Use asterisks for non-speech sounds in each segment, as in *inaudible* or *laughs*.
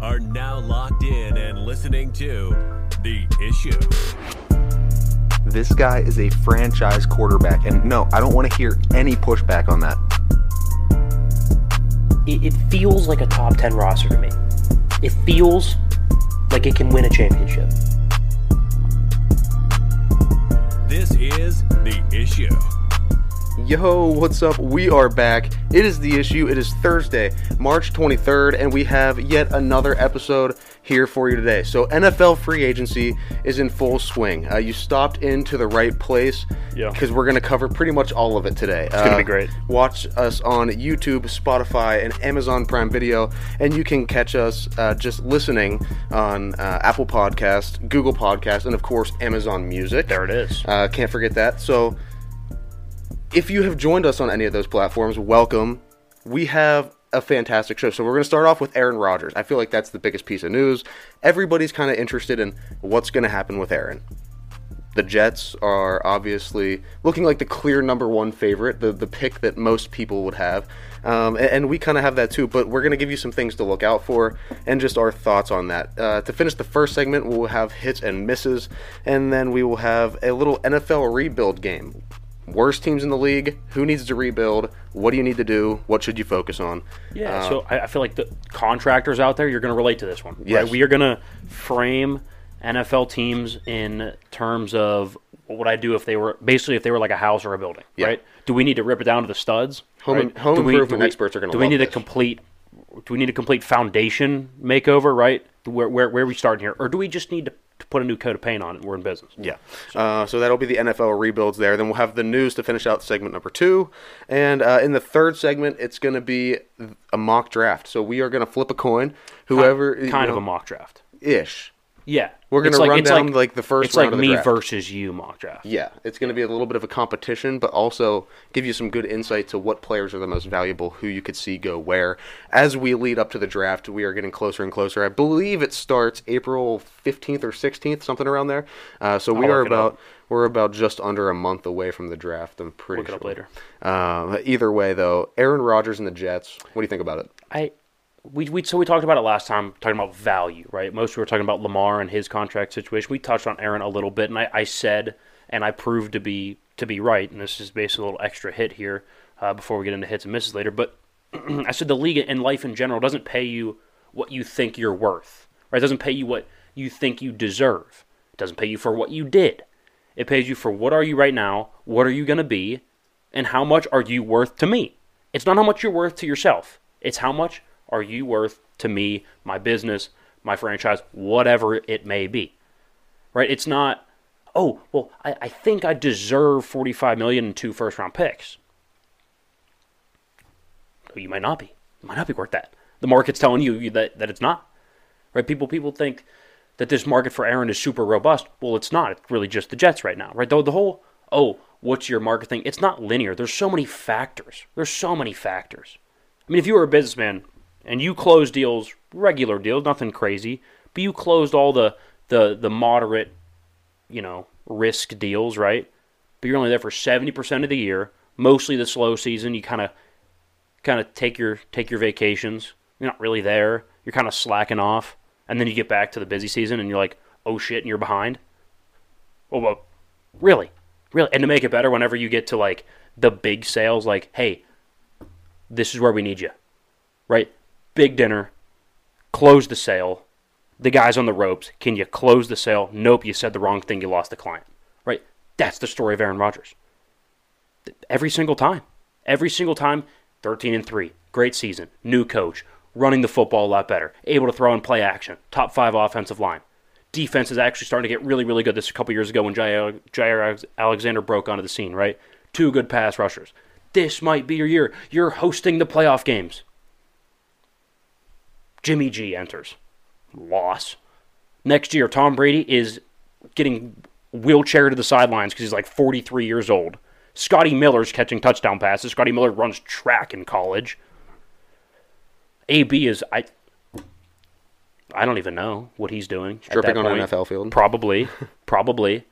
are now locked in and listening to The Issue. This guy is a franchise quarterback, and no, I don't want to hear any pushback on that. It, it feels like a top 10 roster to me. It feels like it can win a championship. This is The Issue. Yo, what's up? We are back. It is the issue. It is Thursday, March 23rd, and we have yet another episode here for you today. So, NFL free agency is in full swing. Uh, you stopped into the right place Yeah. because we're going to cover pretty much all of it today. It's gonna be great. Watch us on YouTube, Spotify, and Amazon Prime Video, and you can catch us uh, just listening on uh, Apple Podcast, Google Podcast, and of course Amazon Music. There it is. Uh, can't forget that. So, if you have joined us on any of those platforms, welcome. We have a fantastic show. So, we're going to start off with Aaron Rodgers. I feel like that's the biggest piece of news. Everybody's kind of interested in what's going to happen with Aaron. The Jets are obviously looking like the clear number one favorite, the, the pick that most people would have. Um, and, and we kind of have that too, but we're going to give you some things to look out for and just our thoughts on that. Uh, to finish the first segment, we'll have hits and misses, and then we will have a little NFL rebuild game. Worst teams in the league, who needs to rebuild, what do you need to do, what should you focus on? Yeah, Uh, so I, I feel like the contractors out there, you're going to relate to this one. right? We are going to frame NFL teams in terms of what would I do if they were basically if they were like a house or a building, Yeah. right? Do we need to rip it down to the studs? Home- right? home Do we- improvement do we- experts are gonna Do we need a complete? Do we need a complete foundation makeover? Right? Where where where are we starting here, or do we just need to, put a new coat of paint on it? and We're in business. Yeah. Uh, so that'll be the NFL rebuilds there. Then we'll have the news to finish out segment number two. And uh, in the third segment, it's going to be a mock draft. So we are going to flip a coin. Whoever. you kind of know, a mock draft. Ish. Yeah, We're gonna run down, like, the first It's round like me draft. versus you mock draft. Yeah. It's going to be a little bit of a competition, but also give you some good insight to what players are the most valuable, who you could see go where. As we lead up to the draft, we are getting closer and closer. I believe it starts April 15th or 16th, something around there. Uh, so we I'll are look it up. about. We're about just under a month away from the draft. I'm pretty Look it up later. Uh, either way, though, Aaron Rodgers and the Jets. What do you think about it? I we, we so we talked about it last time, talking about value, right? Most we were talking about Lamar and his contract situation. We touched on Aaron a little bit, and I, I said and I proved to be to be right. And this is basically a little extra hit here uh, before we get into hits and misses later. But *clears throat* I said the league and life in general doesn't pay you what you think you're worth, right? It doesn't pay you what you think you deserve. It doesn't pay you for what you did. It pays you for what are you right now, what are you going to be, and how much are you worth to me. It's not how much you're worth to yourself. It's how much are you worth to me, my business, my franchise, whatever it may be. Right? It's not, oh, well, I, I think I deserve 45 million and two first round picks. You might not be. You might not be worth that. The market's telling you that, that it's not. Right? People people think that this market for Aaron is super robust. Well, it's not. It's really just the Jets right now. Right? The, the whole, oh, what's your market thing? It's not linear. There's so many factors. There's so many factors. I mean, if you were a businessman and you closed deals, regular deals, nothing crazy, but you closed all the the the moderate, you know, risk deals, right? But you're only there for seventy percent of the year, mostly the slow season. You kind of kind of take your take your vacations. You're not really there. You're kind of slacking off, and then you get back to the busy season, and you're like, oh shit, and you're behind. Oh, well, really, really, and to make it better, whenever you get to like the big sales, like, hey, this is where we need you, right? Big dinner, close the sale. The guy's on the ropes. Can you close the sale? Nope, you said the wrong thing. You lost the client, right? That's the story of Aaron Rodgers. Every single time, every single time, 13 and 3, great season, new coach, running the football a lot better, able to throw and play action, top five offensive line. Defense is actually starting to get really, really good. This a couple years ago when Jaire, Jaire Alexander broke onto the scene, right? Two good pass rushers. This might be your year. You're hosting the playoff games. Jimmy G enters. Loss. Next year, Tom Brady is getting wheelchair to the sidelines because he's like 43 years old. Scotty Miller's catching touchdown passes. Scotty Miller runs track in college. AB is I. I don't even know what he's doing. Stripping on an point. NFL field. Probably, *laughs* probably.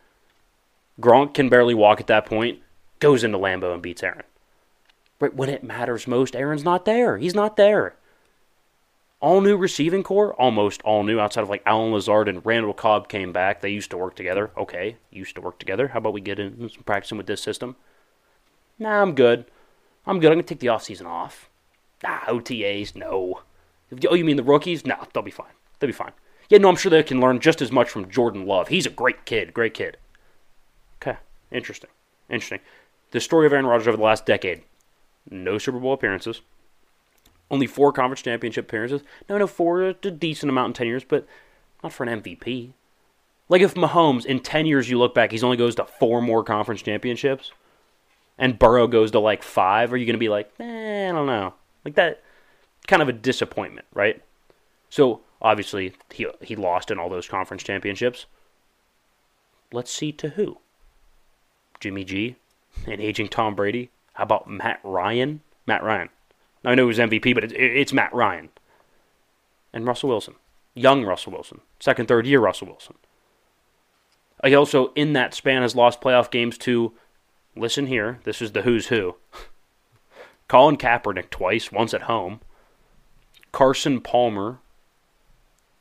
Gronk can barely walk at that point. Goes into Lambeau and beats Aaron. Right when it matters most, Aaron's not there. He's not there. All new receiving corps, almost all new, outside of like Allen Lazard and Randall Cobb came back. They used to work together. Okay, used to work together. How about we get in some practicing with this system? Nah, I'm good. I'm good. I'm gonna take the offseason off. Nah, OTAs, no. Oh, you mean the rookies? No, they'll be fine. They'll be fine. Yeah, no, I'm sure they can learn just as much from Jordan Love. He's a great kid, great kid. Okay, interesting, interesting. The story of Aaron Rodgers over the last decade: no Super Bowl appearances, only four conference championship appearances. No, no, four a decent amount in ten years, but not for an MVP. Like if Mahomes in ten years you look back, he's only goes to four more conference championships, and Burrow goes to like five. Are you to be like, eh, I don't know, like that? Kind of a disappointment, right? So obviously he he lost in all those conference championships. Let's see to who. Jimmy G, and aging Tom Brady. How about Matt Ryan? Matt Ryan. I know he was MVP, but it's Matt Ryan. And Russell Wilson. Young Russell Wilson. Second, third year Russell Wilson. He also, in that span, has lost playoff games to, listen here, this is the who's who. *laughs* Colin Kaepernick twice, once at home. Carson Palmer.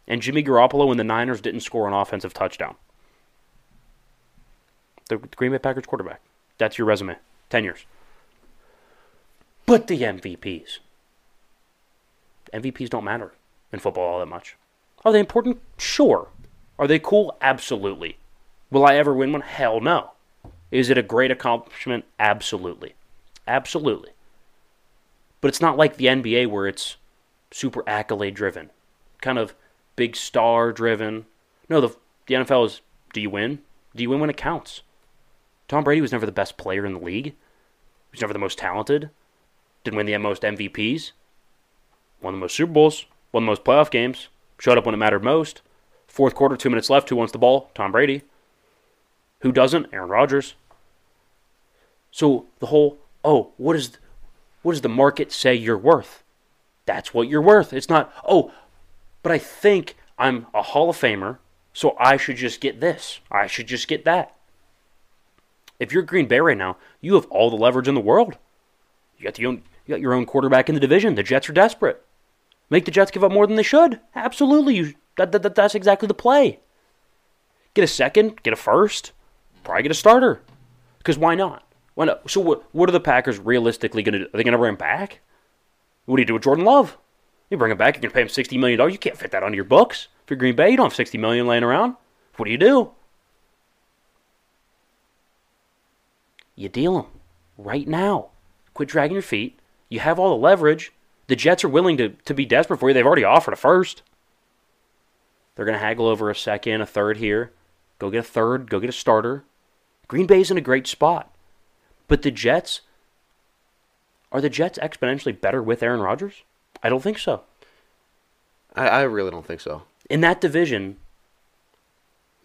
And Jimmy Garoppolo when the Niners didn't score an offensive touchdown. The Green Bay Packers quarterback. That's your resume. 10 years. But the MVPs. MVPs don't matter in football all that much. Are they important? Sure. Are they cool? Absolutely. Will I ever win one? Hell no. Is it a great accomplishment? Absolutely. Absolutely. But it's not like the NBA where it's super accolade driven, kind of big star driven. No, the, the NFL is do you win? Do you win when it counts? Tom Brady was never the best player in the league. He was never the most talented. Didn't win the most MVPs. Won the most Super Bowls. Won the most playoff games. Showed up when it mattered most. Fourth quarter, two minutes left. Who wants the ball? Tom Brady. Who doesn't? Aaron Rodgers. So the whole, oh, what is, what does the market say you're worth? That's what you're worth. It's not, oh, but I think I'm a Hall of Famer, so I should just get this. I should just get that. If you're Green Bay right now, you have all the leverage in the world. You got, the own, you got your own quarterback in the division. The Jets are desperate. Make the Jets give up more than they should. Absolutely. You, that, that, that's exactly the play. Get a second, get a first, probably get a starter. Because why not? Why not? So what, what are the Packers realistically going to do? Are they going to bring him back? What do you do with Jordan Love? You bring him back, you're going to pay him $60 million. You can't fit that onto your books. You're Green Bay, you don't have 60 million laying around. What do you do? you deal him right now. Quit dragging your feet. You have all the leverage. The Jets are willing to, to be desperate for you. They've already offered a first. They're going to haggle over a second, a third here. Go get a third, go get a starter. Green Bay's in a great spot. But the Jets, are the Jets exponentially better with Aaron Rodgers? I don't think so. I, I really don't think so. In that division,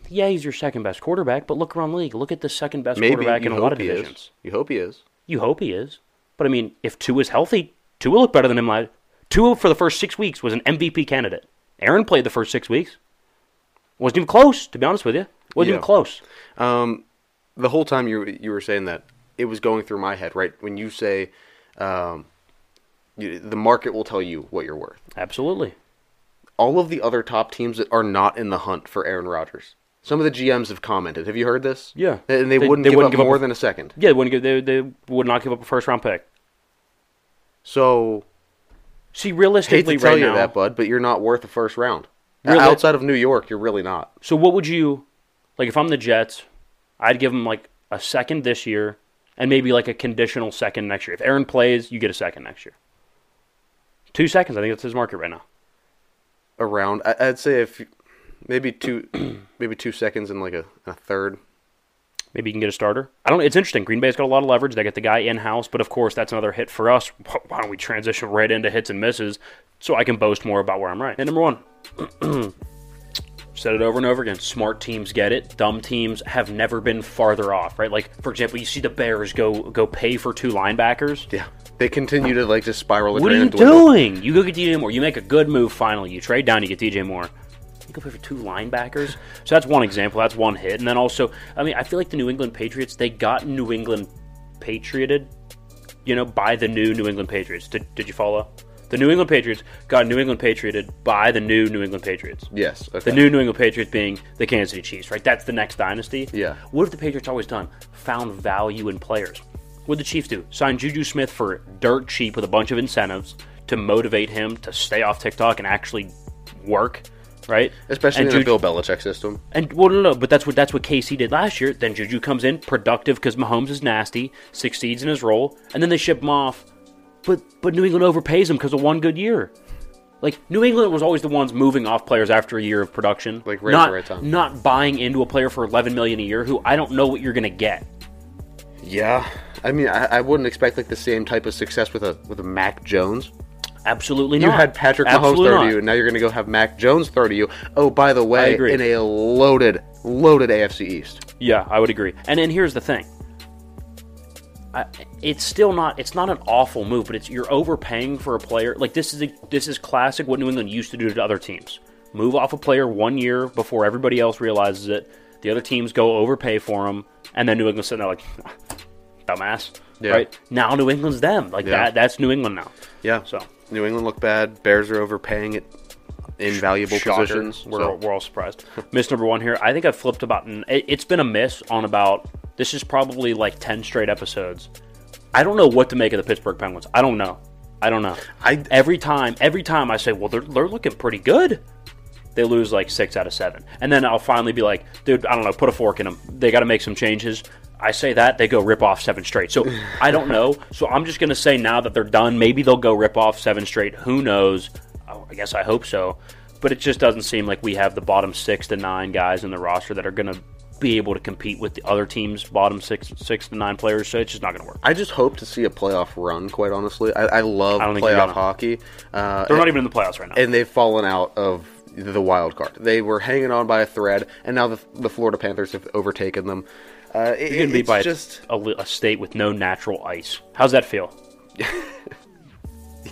yeah, he's your second best quarterback, but look around the league. Look at the second best Maybe quarterback in a lot of divisions. Is. You hope he is. You hope he is. But I mean, if Tua is healthy, Tua will look better than him. Last. Tua for the first six weeks was an MVP candidate. Aaron played the first six weeks. Wasn't even close, to be honest with you. Wasn't yeah. even close. Um, the whole time you you were saying that, it was going through my head. Right when you say, um, you, the market will tell you what you're worth. Absolutely. All of the other top teams that are not in the hunt for Aaron Rodgers. Some of the GMs have commented. Have you heard this? Yeah, and they, they wouldn't they give wouldn't up give more up a, than a second. Yeah, they wouldn't give. They, they would not give up a first round pick. So, see, realistically, hate to tell right you now, that, bud, but you're not worth a first round. Uh, really? Outside of New York, you're really not. So, what would you like if I'm the Jets? I'd give them like a second this year, and maybe like a conditional second next year. If Aaron plays, you get a second next year. Two seconds, I think that's his market right now. Around, I'd say if maybe two, *clears throat* maybe two seconds and like a, a third. Maybe you can get a starter. I don't. It's interesting. Green Bay's got a lot of leverage. They get the guy in house, but of course that's another hit for us. Why don't we transition right into hits and misses so I can boast more about where I'm right? And number one. *clears throat* Said it over and over again. Smart teams get it. Dumb teams have never been farther off, right? Like, for example, you see the Bears go go pay for two linebackers. Yeah, they continue to like just spiral. What are you doing? You go get DJ Moore. You make a good move. Finally, you trade down. You get DJ Moore go for two linebackers. So that's one example. That's one hit. And then also, I mean, I feel like the New England Patriots, they got New England patrioted, you know, by the new New England Patriots. Did, did you follow? The New England Patriots got New England Patrioted by the new New England Patriots. Yes. Okay. The new New England Patriots being the Kansas City Chiefs, right? That's the next dynasty. Yeah. What have the Patriots always done? Found value in players. What did the Chiefs do? Sign Juju Smith for dirt cheap with a bunch of incentives to motivate him to stay off TikTok and actually work, right? Especially and in the Juju, Bill Belichick system. and well, no, no, but that's what that's what KC did last year. Then Juju comes in productive because Mahomes is nasty, succeeds in his role, and then they ship him off. But but New England overpays him because of one good year. Like New England was always the ones moving off players after a year of production, Like, right at not the right time. not buying into a player for eleven million a year who I don't know what you're gonna get. Yeah. I mean, I, I wouldn't expect like the same type of success with a with a Mac Jones. Absolutely You not. had Patrick Mahomes throw to you, and now you're going to go have Mac Jones throw to you. Oh, by the way, in a loaded, loaded AFC East. Yeah, I would agree. And then here's the thing. I, it's still not it's not an awful move, but it's you're overpaying for a player. Like this is a, this is classic what New England used to do to other teams. Move off a player one year before everybody else realizes it. The other teams go overpay for him, and then New England's sitting there like, *laughs* dumbass. Yeah. Right now, New England's them. Like Yeah. that. That's New England now. Yeah. So New England look bad. Bears are overpaying it in valuable Shocker. positions. We're, so- we're all surprised. *laughs* miss number one here. I think I've flipped about. An, it, it's been a miss on about. This is probably like ten straight episodes. I don't know what to make of the Pittsburgh Penguins. I don't know. I don't know. I- every time, every time I say, well, they're they're looking pretty good. They lose like six out of seven, and then I'll finally be like, dude, I don't know, put a fork in them. They got to make some changes. I say that they go rip off seven straight. So I don't know. So I'm just gonna say now that they're done. Maybe they'll go rip off seven straight. Who knows? Oh, I guess I hope so. But it just doesn't seem like we have the bottom six to nine guys in the roster that are gonna be able to compete with the other teams' bottom six six to nine players. So it's just not gonna work. I just hope to see a playoff run. Quite honestly, I, I love I don't think they're playoff hockey. Uh, They're not even in the playoffs right now. and they've fallen out of the wild card. They were hanging on by a thread, and now the, the Florida Panthers have overtaken them. Uh, it, You're to be it's by just a, a state with no natural ice. How's that feel? *laughs*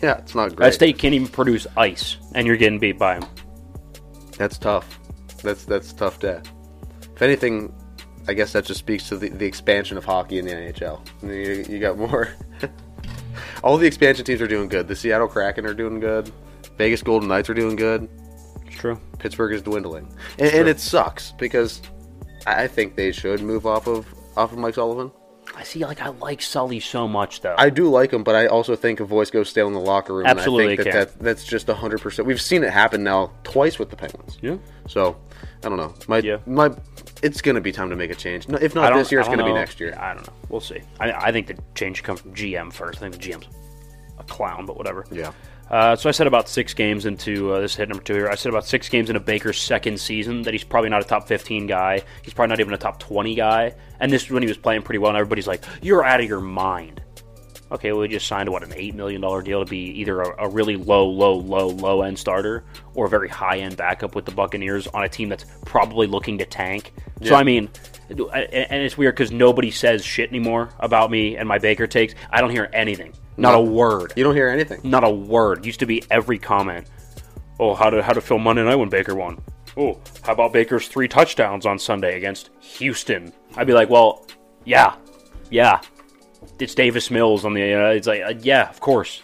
yeah, it's not great. That great. state can't even produce ice, and you're getting beat by them. That's tough. That's that's tough to. If anything, I guess that just speaks to the, the expansion of hockey in the NHL. You, you got more. *laughs* All the expansion teams are doing good. The Seattle Kraken are doing good. Vegas Golden Knights are doing good. It's true. Pittsburgh is dwindling, and, and it sucks because I think they should move off of off of Mike Sullivan. I see. Like I like Sully so much, though. I do like him, but I also think a voice goes stale in the locker room. Absolutely and I think that, that that's just hundred percent. We've seen it happen now twice with the Penguins. yeah. So I don't know. My Yeah. my, it's gonna be time to make a change. No, If not this year, it's gonna be next year. I don't know. We'll see. I, I think the change should come from GM first. I think the GM's a clown, but whatever. Yeah. Uh, so I said about six games into uh, this hit number two here. I said about six games into Baker's second season that he's probably not a top 15 guy. He's probably not even a top 20 guy. And this is when he was playing pretty well, and everybody's like, "You're out of your mind." Okay, well, we just signed what an eight million dollar deal to be either a, a really low, low, low, low end starter or a very high end backup with the Buccaneers on a team that's probably looking to tank. So I mean, and it's weird because nobody says shit anymore about me and my Baker takes. I don't hear anything, not No. a word. You don't hear anything. Not a word. Used to be every comment. Oh, how to how to fill Monday night when Baker won. Oh, how about Baker's three touchdowns on Sunday against Houston? I'd be like, well, yeah, yeah. It's Davis Mills on the. Uh, it's like, uh, yeah, of course.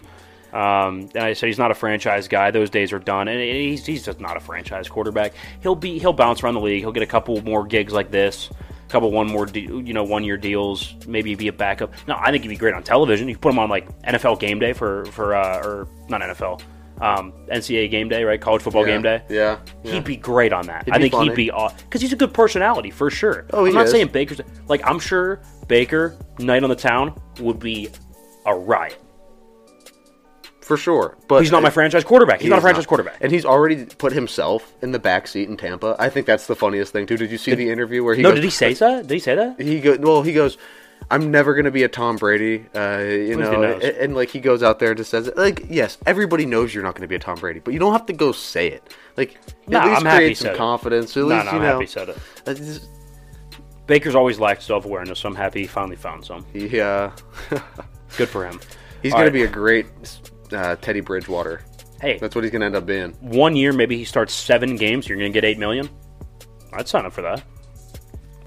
Um, and I said he's not a franchise guy. Those days are done, and he's, he's just not a franchise quarterback. He'll be he'll bounce around the league. He'll get a couple more gigs like this, couple one more de- you know one year deals. Maybe be a backup. No, I think he'd be great on television. You put him on like NFL Game Day for for uh, or not NFL, um, NCAA Game Day, right? College Football yeah. Game Day. Yeah. yeah. He'd be great on that. He'd I think funny. he'd be because he's a good personality for sure. Oh, I'm not is. saying Baker's like I'm sure Baker night on the town would be a riot. For sure. But He's not my franchise quarterback. He's he not a is franchise quarterback. and he's already put himself in the back seat in Tampa. I think that's the funniest thing too. Did you see the interview where he? no, goes, did he say that? Did he say that? He go well. He goes. I'm never gonna be a Tom Brady, uh, you Please know, and, and, like he goes out there and just says it. Like, yes, everybody knows you're not gonna be a Tom Brady, but you don't have to go say it. Like, Nah, at least I'm create some confidence. At least you I'm know. happy he said it. uh, Baker's always lacked self awareness, so I'm happy he finally found some. He, uh, *laughs* Good for him. he's All gonna right. be a great uh, Teddy Bridgewater. Hey, That's what he's gonna end up being. one year maybe he starts seven games. You're going to get eight million. I'd sign up for that.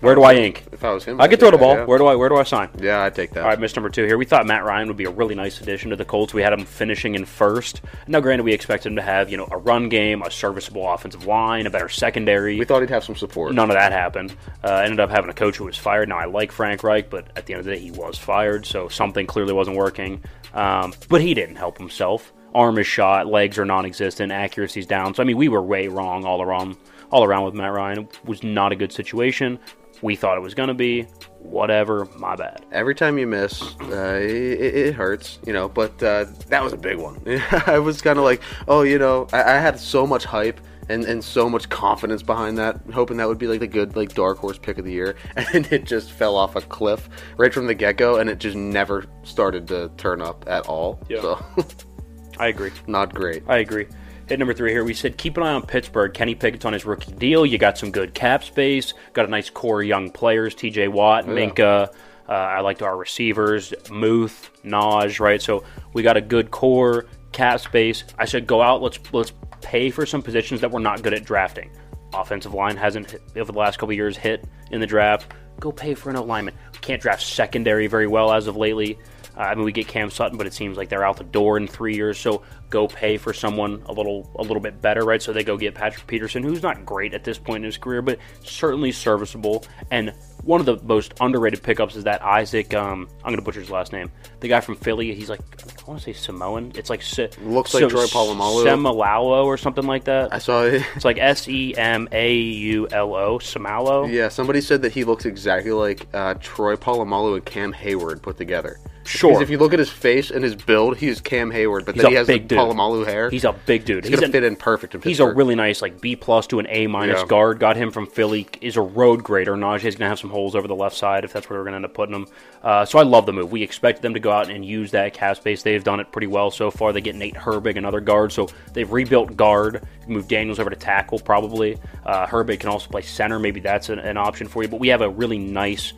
Where do I ink? If I was him, I could throw the ball. Where do I where do I sign? yeah I'd take that. All right, miss number two here. We thought Matt Ryan would be a really nice addition to the Colts. We had him finishing in first. Now, granted, we expected him to have you know a run game, a serviceable offensive line, a better secondary. we thought he'd have some support. None of that happened. Uh, ended up having a coach who was fired. Now I like Frank Reich, but at the end of the day, he was fired, so something clearly wasn't working. Um, but he didn't help himself. Arm is shot, legs are non-existent, accuracy's down. So I mean, we were way wrong all around. All around with Matt Ryan, it was not a good situation. We thought it was going to be. Whatever, my bad. Every time you miss, uh, it, it hurts, you know. But uh, that was a big one. *laughs* I was kind of like, oh, you know, I, I had so much hype and, and so much confidence behind that, hoping that would be like the good like dark horse pick of the year, *laughs* and it just fell off a cliff right from the get go, and it just never started to turn up at all. Yeah. So *laughs* I agree. not great. I agree. Hit number three here. We said keep an eye on Pittsburgh. Kenny Pickett's on his rookie deal. You got some good cap space. Got a nice core of young players. T.J. Watt, yeah. Minkah. Uh, I liked our receivers, Muth, Naj. Right. So we got a good core cap space. I said go out. Let's let's pay for some positions that we're not good at drafting. Offensive line hasn't hit, over the last couple years hit in the draft. Go pay for an alignment. Can't draft secondary very well as of lately. Uh, I mean, we get Cam Sutton, but it seems like they're out the door in three years. So go pay for someone a little a little bit better, right? So they go get Patrick Peterson, who's not great at this point in his career, but certainly serviceable. And one of the most underrated pickups is that Isaac. Um, I'm going to butcher his last name. The guy from Philly. He's like I want to say Samoan. It's like Se- Looks like Troy Polamalu. Semilalo or something like that. I saw it. It's like S E M A U L O, Samalo. Yeah, somebody said that he looks exactly like uh, Troy Polamalu and Cam Heyward put together. Sure. Because if you look at his face and his build, he's Cam Heyward, but He's then he has the big dude. Polamalu hair. He's a big dude. He's gonna an- fit in perfect in He's a really nice like B plus to an A minus Yeah. guard. Got him from Philly. Is a road grader. Najee's gonna have some holes over the left side if that's where we're gonna end up putting him. Uh, so I love the move. We expected them to go out and use that cap space. They've done it pretty well so far. They get Nate Herbig, another guard. So they've rebuilt guard. Move Daniels over to tackle probably. Uh, Herbig can also play center. Maybe that's an, an option for you. But we have a really nice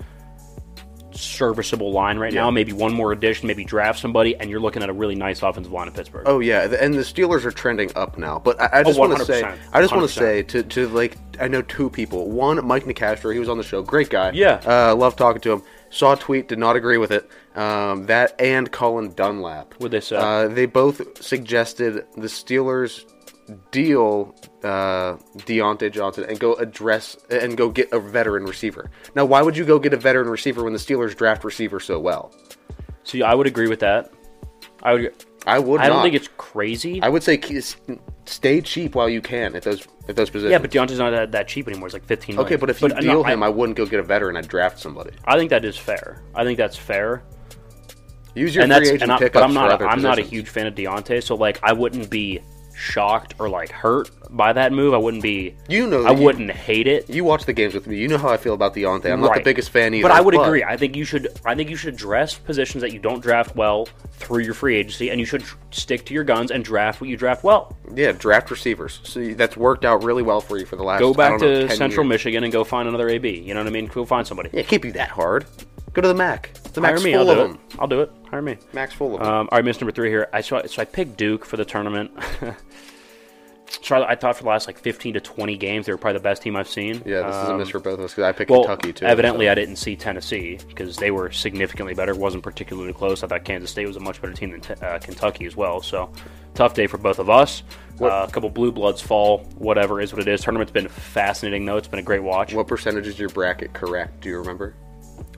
serviceable line right now. Maybe one more addition, maybe draft somebody, and you're looking at a really nice offensive line in Pittsburgh. Oh yeah, and the Steelers are trending up now. But I, I just want to say, I just want to say to, to like, I know two people. One, Mike Nicastro, he was on the show, great guy. Yeah. uh, love talking to him. Saw a tweet, did not agree with it. Um, that and Colin Dunlap. What'd they say? Uh, they both suggested the Steelers deal uh, Diontae Johnson and go address and go get a veteran receiver. Now, why would you go get a veteran receiver when the Steelers draft receiver so well? See, I would agree with that. I would. I would. I don't not. think it's crazy. I would say stay cheap while you can at those at those positions. yeah, but Diontae's not that, that cheap anymore. It's like fifteen. okay, but if you uh, deal no, him, I, I, wouldn't go get a veteran. I'd draft somebody. I think that is fair. I think that's fair. Use your and free that's agent and I, pickups but I'm for not. other I'm not a huge fan of Diontae, so like I wouldn't be shocked or like hurt by that move. I wouldn't be. You know, I you- wouldn't hate it. You watch the games with me. You know how I feel about Diontae. I'm not the biggest fan either. But I would agree. I think you should. I think you should address positions that you don't draft well through your free agency, and you should tr- stick to your guns and draft what you draft well. Yeah, draft receivers. So that's worked out really well for you for the last. Go back know, to 10 Central years. Michigan and go find another AB. You know what I mean? Go find somebody. Yeah, it can't be that hard. Go to the Mac. The Hire Mac's me. full I'll of do them. it. I'll do it. Hire me. Mac's full of them. Um, all right, miss number three here. I so, so I picked Duke for the tournament. *laughs* so I, I thought for the last like 15 to 20 games, they were probably the best team I've seen. yeah, this is a Um, miss for both of us because I picked Well, Kentucky too. evidently. I didn't see Tennessee because they were significantly better. wasn't particularly close. I thought Kansas State was a much better team than Te- uh, Kentucky as well. So tough day for both of us. Uh, a couple blue bloods fall. Whatever is what it is. Tournament's been fascinating though. It's been a great watch. What percentage is your bracket correct? Do you remember?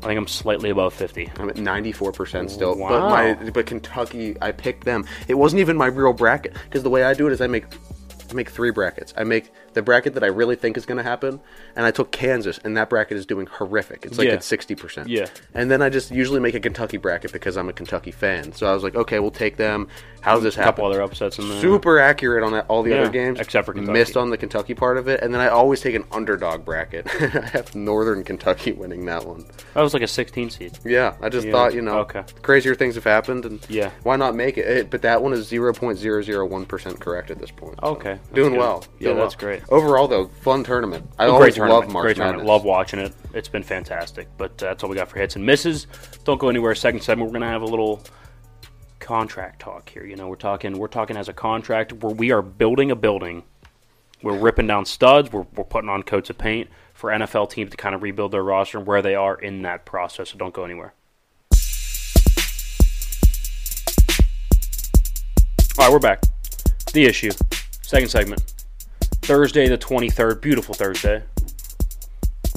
I think I'm slightly above 50. I'm at 94% still. Wow. But my but Kentucky, I picked them. It wasn't even my real bracket because the way I do it is I make I make three brackets. I make the bracket that I really think is going to happen, and I took Kansas, and that bracket is doing horrific. It's like Yeah. at 60%. Yeah. And then I just usually make a Kentucky bracket because I'm a Kentucky fan. So I was like, okay, we'll take them. How does this happen? A happen? couple other upsets in there. Super accurate on that, all the Yeah, other games, except for Kentucky. Missed on the Kentucky part of it, and then I always take an underdog bracket. *laughs* I have Northern Kentucky winning that one. That was like a 16 seed. Yeah, I just Yeah, thought you know, okay. crazier things have happened, and Yeah. why not make it? it but that one is zero point zero zero one percent correct at this point. so Okay, that's doing good. well. Yeah, doing that's well. great. Overall, though, fun tournament. I A always great tournament. love March great tournament. Madness. Love watching it. It's been fantastic. But uh, that's all we got for hits and misses. Don't go anywhere. Second segment, we're gonna have a little contract talk here. You know, we're talking. We're talking as a contract where we are building a building We're ripping down studs. We're, we're putting on coats of paint for NFL teams to kind of rebuild their roster and where they are in that process. So don't go anywhere. All right, we're back. The issue. Second segment. Thursday, the 23rd. Beautiful Thursday.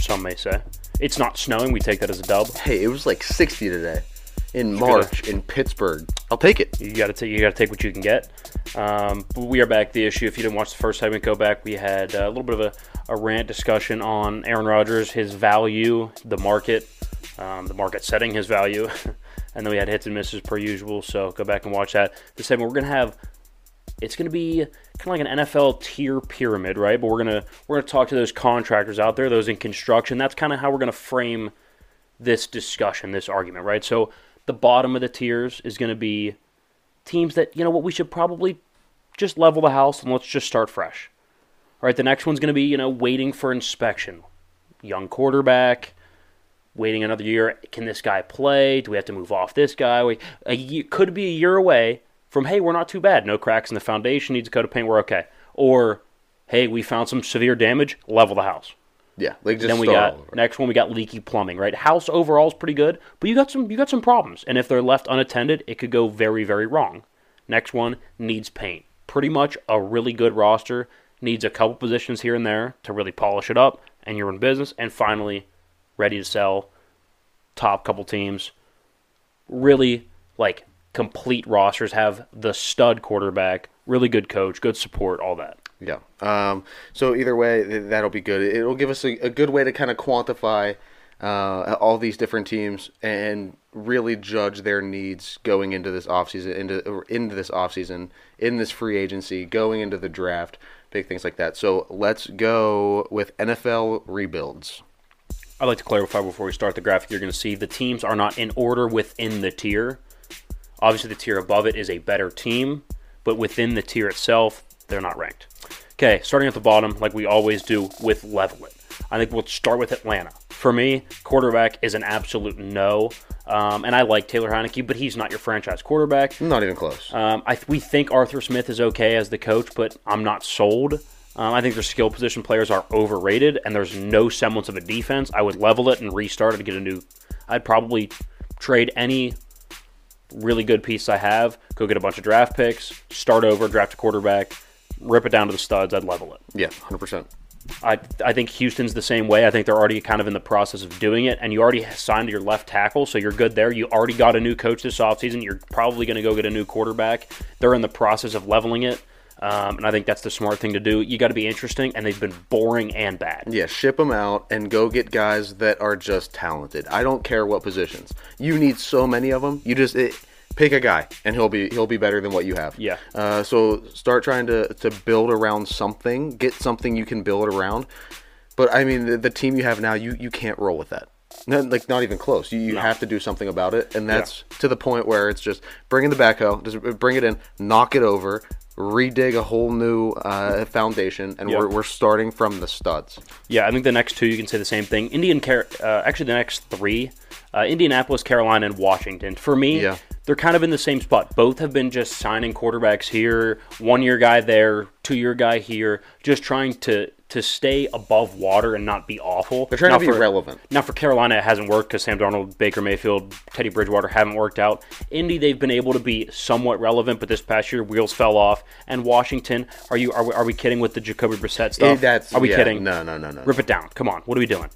Some may say. It's not snowing. We take that as a dub. Hey, it was like 60 today in March in Pittsburgh. I'll take it. You got to take you got to take what you can get. Um, we are back. The issue. If you didn't watch the first segment, go back. We had a little bit of a, a rant discussion on Aaron Rodgers, his value, the market, um, the market setting his value, *laughs* and then we had hits and misses per usual. So go back and watch that. The segment we're gonna have. It's gonna be kind of like an NFL tier pyramid, right? But we're gonna we're gonna talk to those contractors out there, those in construction. That's kind of how we're gonna frame this discussion, this argument, right? So the bottom of the tiers is going to be teams that, you know what, we should probably just level the house and let's just start fresh. All right, the next one's going to be, you know, waiting for inspection. Young quarterback, waiting another year. Can this guy play? Do we have to move off this guy? We, a year, could be a year away from, hey, we're not too bad. No cracks in the foundation, needs a coat of paint, we're okay. Or, hey, we found some severe damage, level the house. Yeah, like just then we got next one we got leaky plumbing, right? House overall is pretty good, but you got some you got some problems, and if they're left unattended, it could go very very wrong. Next one needs paint. Pretty much a really good roster needs a couple positions here and there to really polish it up, and you're in business. And finally, ready to sell. Top couple teams, really like complete rosters have the stud quarterback, really good coach, good support, all that. Yeah. Um, so either way, that'll be good. It'll give us a, a good way to kind of quantify uh, all these different teams and really judge their needs going into this offseason, into into this offseason, in this free agency, going into the draft, big things like that. So let's go with NFL rebuilds. I'd like to clarify before we start the graphic. You're going to see the teams are not in order within the tier. Obviously, the tier above it is a better team, but within the tier itself, they're not ranked. Okay, starting at the bottom, like we always do with level it. I think we'll start with Atlanta. For me, quarterback is an absolute no. Um, and I like Taylor Heinicke, but he's not your franchise quarterback. Not even close. Um, I we think Arthur Smith is okay as the coach, but I'm not sold. Um, I think their skill position players are overrated, and there's no semblance of a defense. I would level it and restart it to get a new. I'd probably trade any really good piece I have, go get a bunch of draft picks, start over, draft a quarterback, rip it down to the studs. I'd level it. yeah, hundred percent. I, I think Houston's the same way. I think they're already kind of in the process of doing it, and you already signed your left tackle, so you're good there. You already got a new coach this offseason. You're probably going to go get a new quarterback. They're in the process of leveling it, um, and I think that's the smart thing to do. You got to be interesting, and they've been boring and bad. Yeah, ship them out and go get guys that are just talented. I don't care what positions. You need so many of them. You just it, pick a guy, and he'll be he'll be better than what you have. Yeah. Uh, so start trying to to build around something. Get something you can build around. But I mean, the, the team you have now, you you can't roll with that. Not, like not even close. You, you No. have to do something about it, and that's to the point where it's just bring in the backhoe, just bring it in, knock it over, redig a whole new uh, foundation, and Yeah. we're, we're starting from the studs. Yeah, I think the next two you can say the same thing. Indian, Car- uh, actually the next three, uh, Indianapolis, Carolina, and Washington. For me, Yeah. They're kind of in the same spot. Both have been just signing quarterbacks here, one year guy there, two year guy here, just trying to to stay above water and not be awful. They're trying Now to be for- relevant. Now for Carolina, it hasn't worked because Sam Darnold, Baker Mayfield, Teddy Bridgewater haven't worked out. Indy, they've been able to be somewhat relevant, but this past year wheels fell off. And Washington, are you are we, are we kidding with the Jacoby Brissett stuff? That's are we yeah, kidding? No, no, no, no. Rip it down. Come on. What are we doing?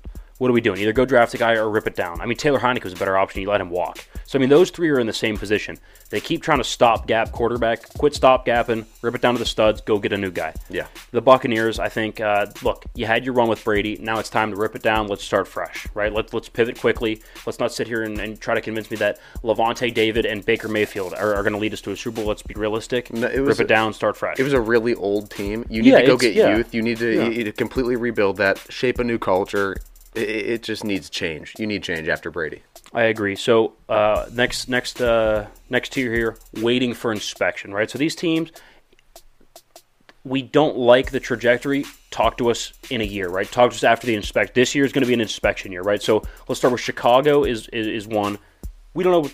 What are we doing? Either go draft a guy or rip it down. I mean, Taylor Heinicke was a better option. You let him walk. So, I mean, those three are in the same position. They keep trying to stop gap quarterback. Quit stop gapping. Rip it down to the studs. Go get a new guy. Yeah. The Buccaneers, I think, uh, look, you had your run with Brady. Now it's time to rip it down. Let's start fresh, right? Let's, let's pivot quickly. Let's not sit here and, and try to convince me that Lavonte David and Baker Mayfield are, are going to lead us to a Super Bowl. Let's be realistic. No, it was rip it down, start fresh. It was a really old team. You need Yeah, to go get yeah. youth. You need to, you need to completely rebuild that, shape a new culture. It, it just needs change. You need change after Brady. I agree. So uh, next, next, uh, next tier here, waiting for inspection. Right. So these teams, we don't like the trajectory. Talk to us in a year, right? Talk to us after the inspect. This year is going to be an inspection year, right? So let's start with Chicago. Is is, is one. We don't know.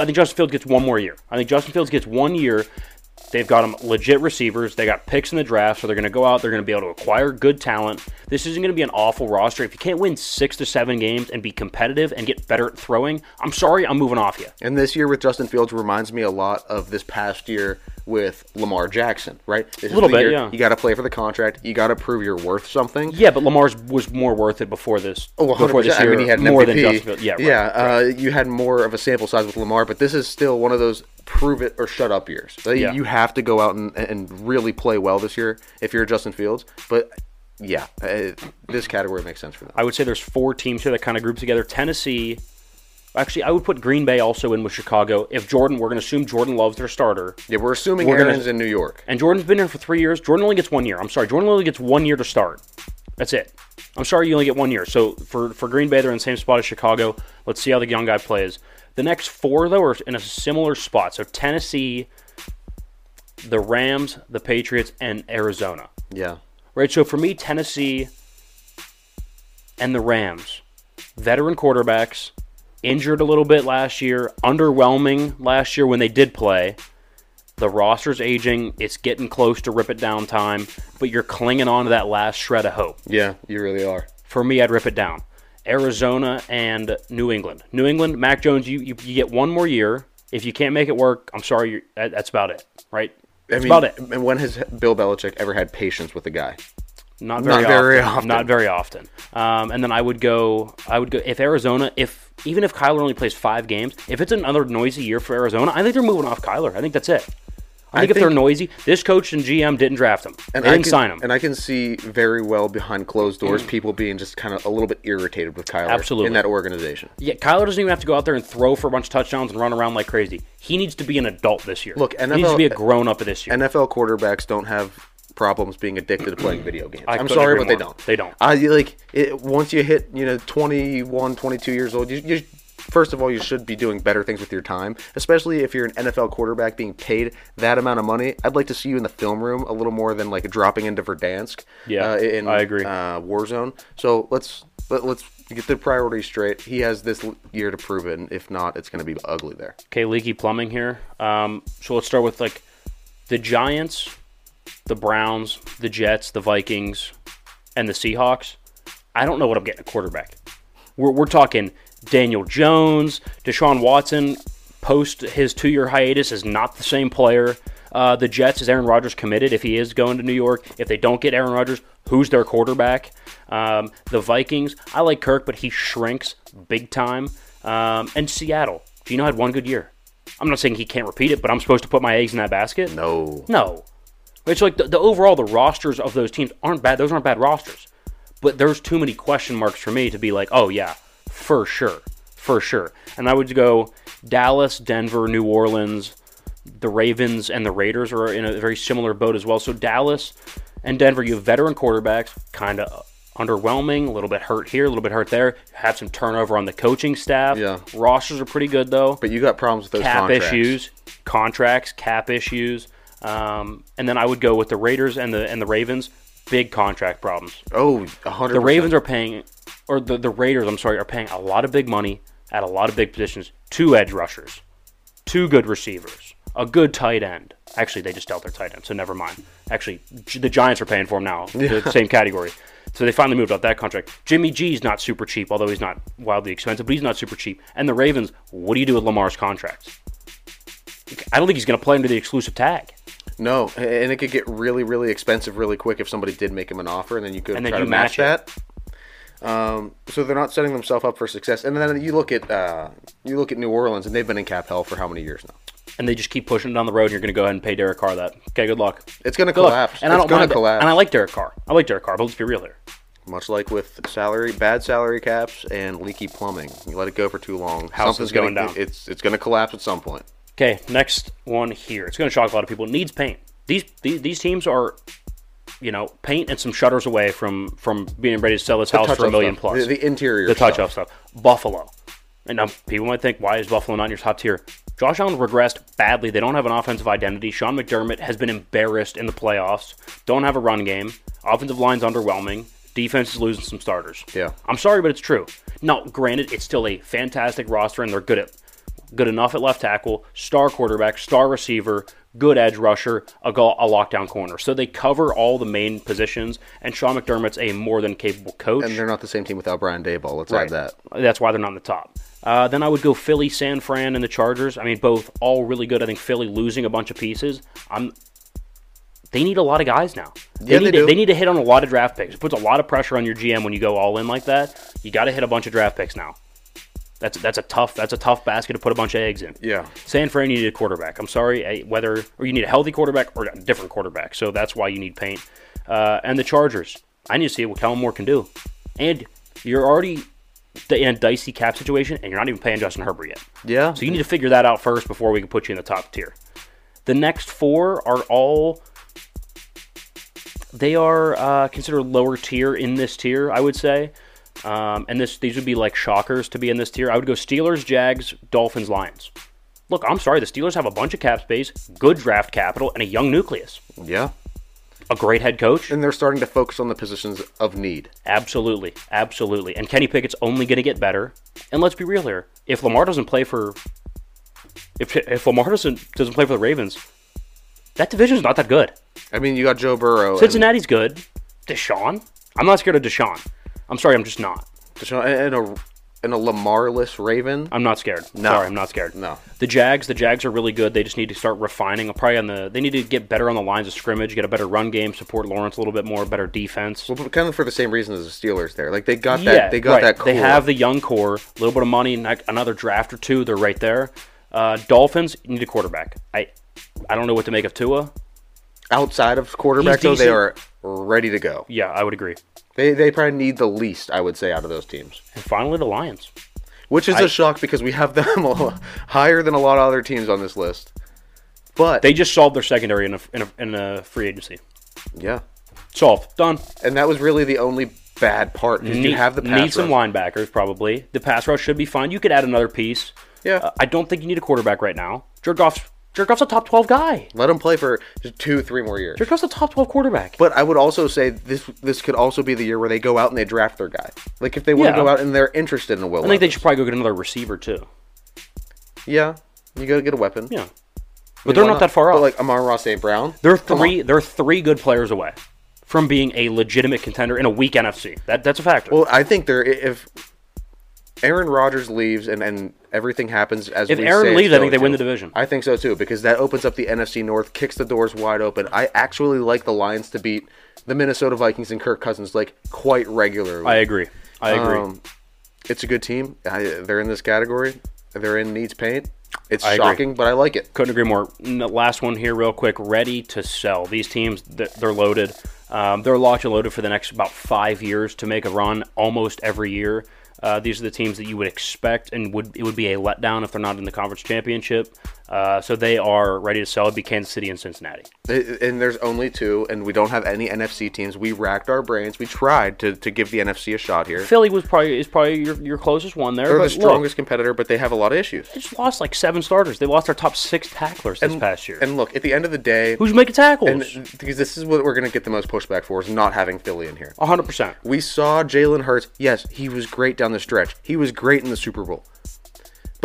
I think Justin Fields gets one more year. I think Justin Fields gets one year. They've got them legit receivers. They got picks in the draft, so they're going to go out. They're going to be able to acquire good talent. This isn't going to be an awful roster. If you can't win six to seven games and be competitive and get better at throwing, I'm sorry, I'm moving off you. And this year with Justin Fields reminds me a lot of this past year with Lamar Jackson, right? This is Little bit, year yeah. You got to play for the contract. You got to prove you're worth something. Yeah, but Lamar's was more worth it before this. Oh, before 100%. this year, I mean, he had an more MVP. than Justin Fields. Yeah, right, yeah. right. Uh, you had more of a sample size with Lamar, but this is still one of those prove it or shut up years. Yeah. You have to go out and, and really play well this year if you're Justin Fields. But yeah, uh, this category makes sense for them. I would say there's four teams here that kind of group together. Tennessee. Actually, I would put Green Bay also in with Chicago. If Jordan, we're going to assume Jordan Love's their starter. Yeah, we're assuming We're gonna- in New York. And Jordan's been here for three years. Jordan only gets one year. I'm sorry. Jordan only gets one year to start. That's it. I'm sorry you only get one year. So for, for Green Bay, they're in the same spot as Chicago. Let's see how the young guy plays. The next four, though, are in a similar spot. So Tennessee, the Rams, the Patriots, and Arizona. Yeah. Right? So for me, Tennessee and the Rams, veteran quarterbacks, injured a little bit last year, underwhelming last year when they did play. The roster's aging, it's getting close to rip it down time, but you're clinging on to that last shred of hope. Yeah, you really are. For me, I'd rip it down. Arizona and New England. New England, Mac Jones, you, you, you get one more year. If you can't make it work, I'm sorry, that, that's about it, right? I mean, about it. And when has Bill Belichick ever had patience with a guy? Not very, Not very often. often. Not very often. Um, and then I would go. I would go if Arizona. If even if Kyler only plays five games, if it's another noisy year for Arizona, I think they're moving off Kyler. I think that's it. I think if they're noisy, this coach and GM didn't draft them. And they I didn't can, sign them. And I can see very well behind closed doors people being just kind of a little bit irritated with Kyler Absolutely. in that organization. yeah, Kyler doesn't even have to go out there and throw for a bunch of touchdowns and run around like crazy. He needs to be an adult this year. Look, he needs to be a grown up this year. NFL quarterbacks don't have problems being addicted to playing video games. I I'm sorry, but they don't. They don't. I like it, once you hit you know 21, 22 years old. You, you first of all you should be doing better things with your time, especially if you're an NFL quarterback being paid that amount of money. I'd like to see you in the film room a little more than like dropping into Verdansk. Yeah, uh, in I agree. Uh, Warzone. So let's let, let's get the priorities straight. He has this year to prove it, and if not, it's going to be ugly there. Okay, leaky plumbing here. Um, so let's start with like the Giants, the Browns, the Jets, the Vikings, and the Seahawks. I don't know what I'm getting a quarterback. We're, we're talking Daniel Jones, Deshaun Watson, post his two year hiatus, is not the same player. Uh, the Jets, is Aaron Rodgers committed if he is going to New York? If they don't get Aaron Rodgers, who's their quarterback? Um, the Vikings, I like Kirk, but he shrinks big time. Um, and Seattle, Geno had one good year. I'm not saying he can't repeat it, but I'm supposed to put my eggs in that basket? No. No. It's like the, the overall the rosters of those teams aren't bad. Those aren't bad rosters. But there's too many question marks for me to be like, oh yeah, for sure, for sure. And I would go Dallas, Denver, New Orleans, the Ravens, and the Raiders are in a very similar boat as well. So Dallas and Denver, you have veteran quarterbacks, kind of underwhelming, a little bit hurt here, a little bit hurt there. Have some turnover on the coaching staff. Yeah. Rosters are pretty good though But you got problems with those cap contracts. issues, contracts, cap issues, um, and then I would go with the Raiders and the and the Ravens. Big contract problems. Oh, a hundred. The Ravens are paying, or the the Raiders, I'm sorry, are paying a lot of big money at a lot of big positions. Two edge rushers, two good receivers, a good tight end. Actually, they just dealt their tight end, so never mind. Actually, the Giants are paying for him now, the *laughs* same category. So they finally moved up that contract. Jimmy G's not super cheap, although he's not wildly expensive, but he's not super cheap. And the Ravens, what do you do with Lamar's contract? I don't think he's going to play under the exclusive tag. No, and it could get really, really expensive really quick if somebody did make him an offer, and then you could And then try you to match, match that. Um, so they're not setting themselves up for success. And then you look at uh, you look at New Orleans, and they've been in cap hell for how many years now? And they just keep pushing it down the road, and you're going to go ahead and pay Derek Carr that. Okay, good luck. It's going to Good luck. collapse. And I don't mind it. collapse. And I like Derek Carr. I like Derek Carr, but let's be real here. Much like with salary, bad salary caps and leaky plumbing. You let it go for too long, House is going gonna, down. It's it's going to collapse at some point. Okay, next one here. It's going to shock a lot of people. It needs paint. These, these these teams are, you know, paint and some shutters away from from being ready to sell this house for a million stuff. plus. The, the interior, the touch stuff. up stuff. Buffalo. And now people might think, why is Buffalo not in your top tier? Josh Allen regressed badly. They don't have an offensive identity. Sean McDermott has been embarrassed in the playoffs. Don't have a run game. Offensive line's underwhelming. Defense is losing some starters. Yeah. I'm sorry, but it's true. Now, granted, it's still a fantastic roster, and they're good at good enough at left tackle, star quarterback, star receiver, good edge rusher, a, go- a lockdown corner. So they cover all the main positions, and Sean McDermott's a more than capable coach. And they're not the same team without Brian Daboll. Let's Right. add that. That's why they're not in the top. Uh, then I would go Philly, San Fran, and the Chargers. I mean, both all really good. I think Philly losing a bunch of pieces. I'm. They need a lot of guys now. They Yeah, need they to, do. they need to hit on a lot of draft picks. It puts a lot of pressure on your GM when you go all in like that. You got to hit a bunch of draft picks now. That's that's a tough that's a tough basket to put a bunch of eggs in. Yeah. San Fran, you need a quarterback. I'm sorry, eh, whether or you need a healthy quarterback or a different quarterback. So that's why you need paint. Uh, and the Chargers, I need to see what Kellen Moore can do. And you're already in a dicey cap situation, and you're not even paying Justin Herbert yet. Yeah. So you need to figure that out first before we can put you in the top tier. The next four are all they are uh, considered lower tier in this tier, I would say. Um, and this these would be like shockers to be in this tier. I would go Steelers, Jags, Dolphins, Lions. Look, I'm sorry, the Steelers have a bunch of cap space, good draft capital, and a young nucleus. yeah. A great head coach. And they're starting to focus on the positions of need. Absolutely, absolutely. And Kenny Pickett's only going to get better. And let's be real here: if Lamar doesn't play for, if if Lamar doesn't doesn't play for the Ravens, that division's not that good. I mean, you got Joe Burrow. and Cincinnati's good. Deshaun, I'm not scared of Deshaun. I'm sorry, I'm just not. Deshaun, and a and a Lamarless Raven. I'm not scared. No. Sorry, I'm not scared. No. The Jags, the Jags are really good. They just need to start refining. Probably on the, they need to get better on the lines of scrimmage, get a better run game, support Lawrence a little bit more, better defense. Well, but kind of for the same reason as the Steelers. There, like they got that. they got right. that. Core. They have the young core, a little bit of money, another draft or two. They're right there. Uh, Dolphins need a quarterback. I, I don't know what to make of Tua. outside of quarterback though. They are ready to go. Yeah, I would agree. They they probably need the least, I would say, out of those teams. And finally, the Lions. Which is I- a shock because we have them *laughs* a- higher than a lot of other teams on this list. But They just solved their secondary in a, in a, in a free agency. yeah, Solved. Done. and that was really the only bad part because you Need, have the pass need some linebackers probably. The pass rush should be fine. You could add another piece. Yeah. Uh, I don't think you need a quarterback right now. Jared Goff's Jared Goff's a top twelve guy. Let him play for two, three more years. Jared Goff's a top twelve quarterback. But I would also say this this could also be the year where they go out and they draft their guy. Like if they want Yeah. to go out and they're interested in a Will. I think they should probably go get another receiver too. Yeah, you gotta get a weapon. Yeah, I mean, but they're why not that far But off. like Amon Ra St. Brown, they're three. They're three good players away from being a legitimate contender in a weak NFC. That that's a factor. Well, I think they're if Aaron Rodgers leaves and, and everything happens as If we Aaron say leaves, I think they win the division. I think so too because that opens up the NFC North, kicks the doors wide open. I actually like the Lions to beat the Minnesota Vikings and Kirk Cousins like quite regularly. I agree. I agree. Um, it's a good team. I, they're in this category. They're in needs paint. It's I agree. shocking, but I like it. Couldn't agree more. Last one here, real quick. Ready to sell. These teams, they're loaded. Um, they're locked and loaded for the next about five years to make a run almost every year. Uh, these are the teams that you would expect, and would it would be a letdown if they're not in the conference championship. Uh, so they are ready to sell. It'd be Kansas City and Cincinnati. And there's only two, and we don't have any NFC teams. We racked our brains. We tried to, to give the NFC a shot here. Philly was probably is probably your, your closest one there. They're but the strongest competitor, but they have a lot of issues. They just lost like seven starters. They lost their top six tacklers this past year. And look, at the end of the day, Who's making tackles? and because this is what we're going to get the most pushback for is not having Philly in here. hundred percent. We saw Jalen Hurts. Yes, he was great down the stretch. He was great in the Super Bowl.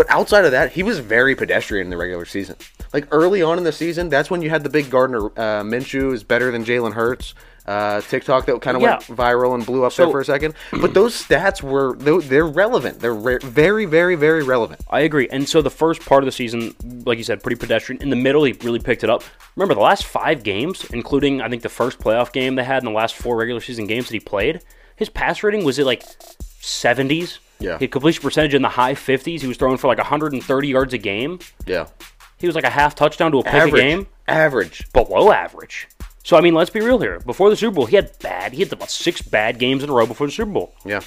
But outside of that, he was very pedestrian in the regular season. Like early on in the season, that's when you had the big Gardner uh, Minshew is better than Jalen Hurts. Uh, TikTok that kind of Yeah. went viral and blew up So- there for a second. But those stats were they're they're relevant. They're re- very very very relevant. I agree. And so the first part of the season, like you said, pretty pedestrian. In the middle, he really picked it up. Remember the last five games, including I think the first playoff game they had in the last four regular season games that he played, his pass rating was at like 70s. Yeah. His completion percentage in the high 50s. He was throwing for like 130 yards a game. Yeah, He was like a half touchdown to a pick average a game. average. Below average. So I mean, let's be real here. Before the Super Bowl, he had bad. He had about six bad games in a row before the Super Bowl. Yeah.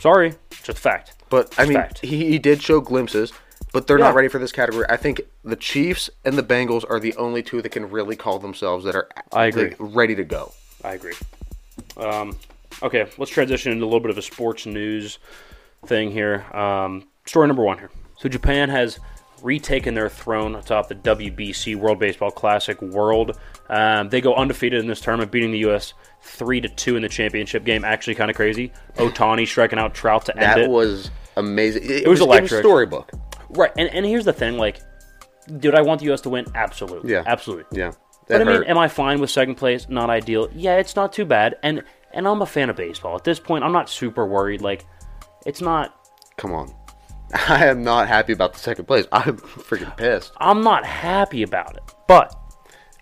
Sorry, it's just a fact. But I mean, he, he did show glimpses, but they're Yeah. not ready for this category. I think the Chiefs and the Bengals are the only two that can really call themselves that are I agree. like, ready to go. I agree. Um, okay, let's transition into a little bit of a sports news thing here. Um, story number one here. So Japan has retaken their throne atop the WBC World Baseball Classic World. Um, they go undefeated in this tournament, beating the U.S. three to two in the championship game. Actually, kind of crazy. Ohtani striking out Trout to end That it. was amazing. It, was electric. storybook. Right, and, and here's the thing, like, dude, I want the U.S. to win? Absolutely, Yeah. absolutely. Yeah. But That I mean, am I fine with second place? Not ideal. Yeah, it's not too bad, and and I'm a fan of baseball. At this point, I'm not super worried. Like, it's not. Come on. *laughs* I am not happy about the second place. *laughs* I'm freaking pissed. I'm not happy about it, but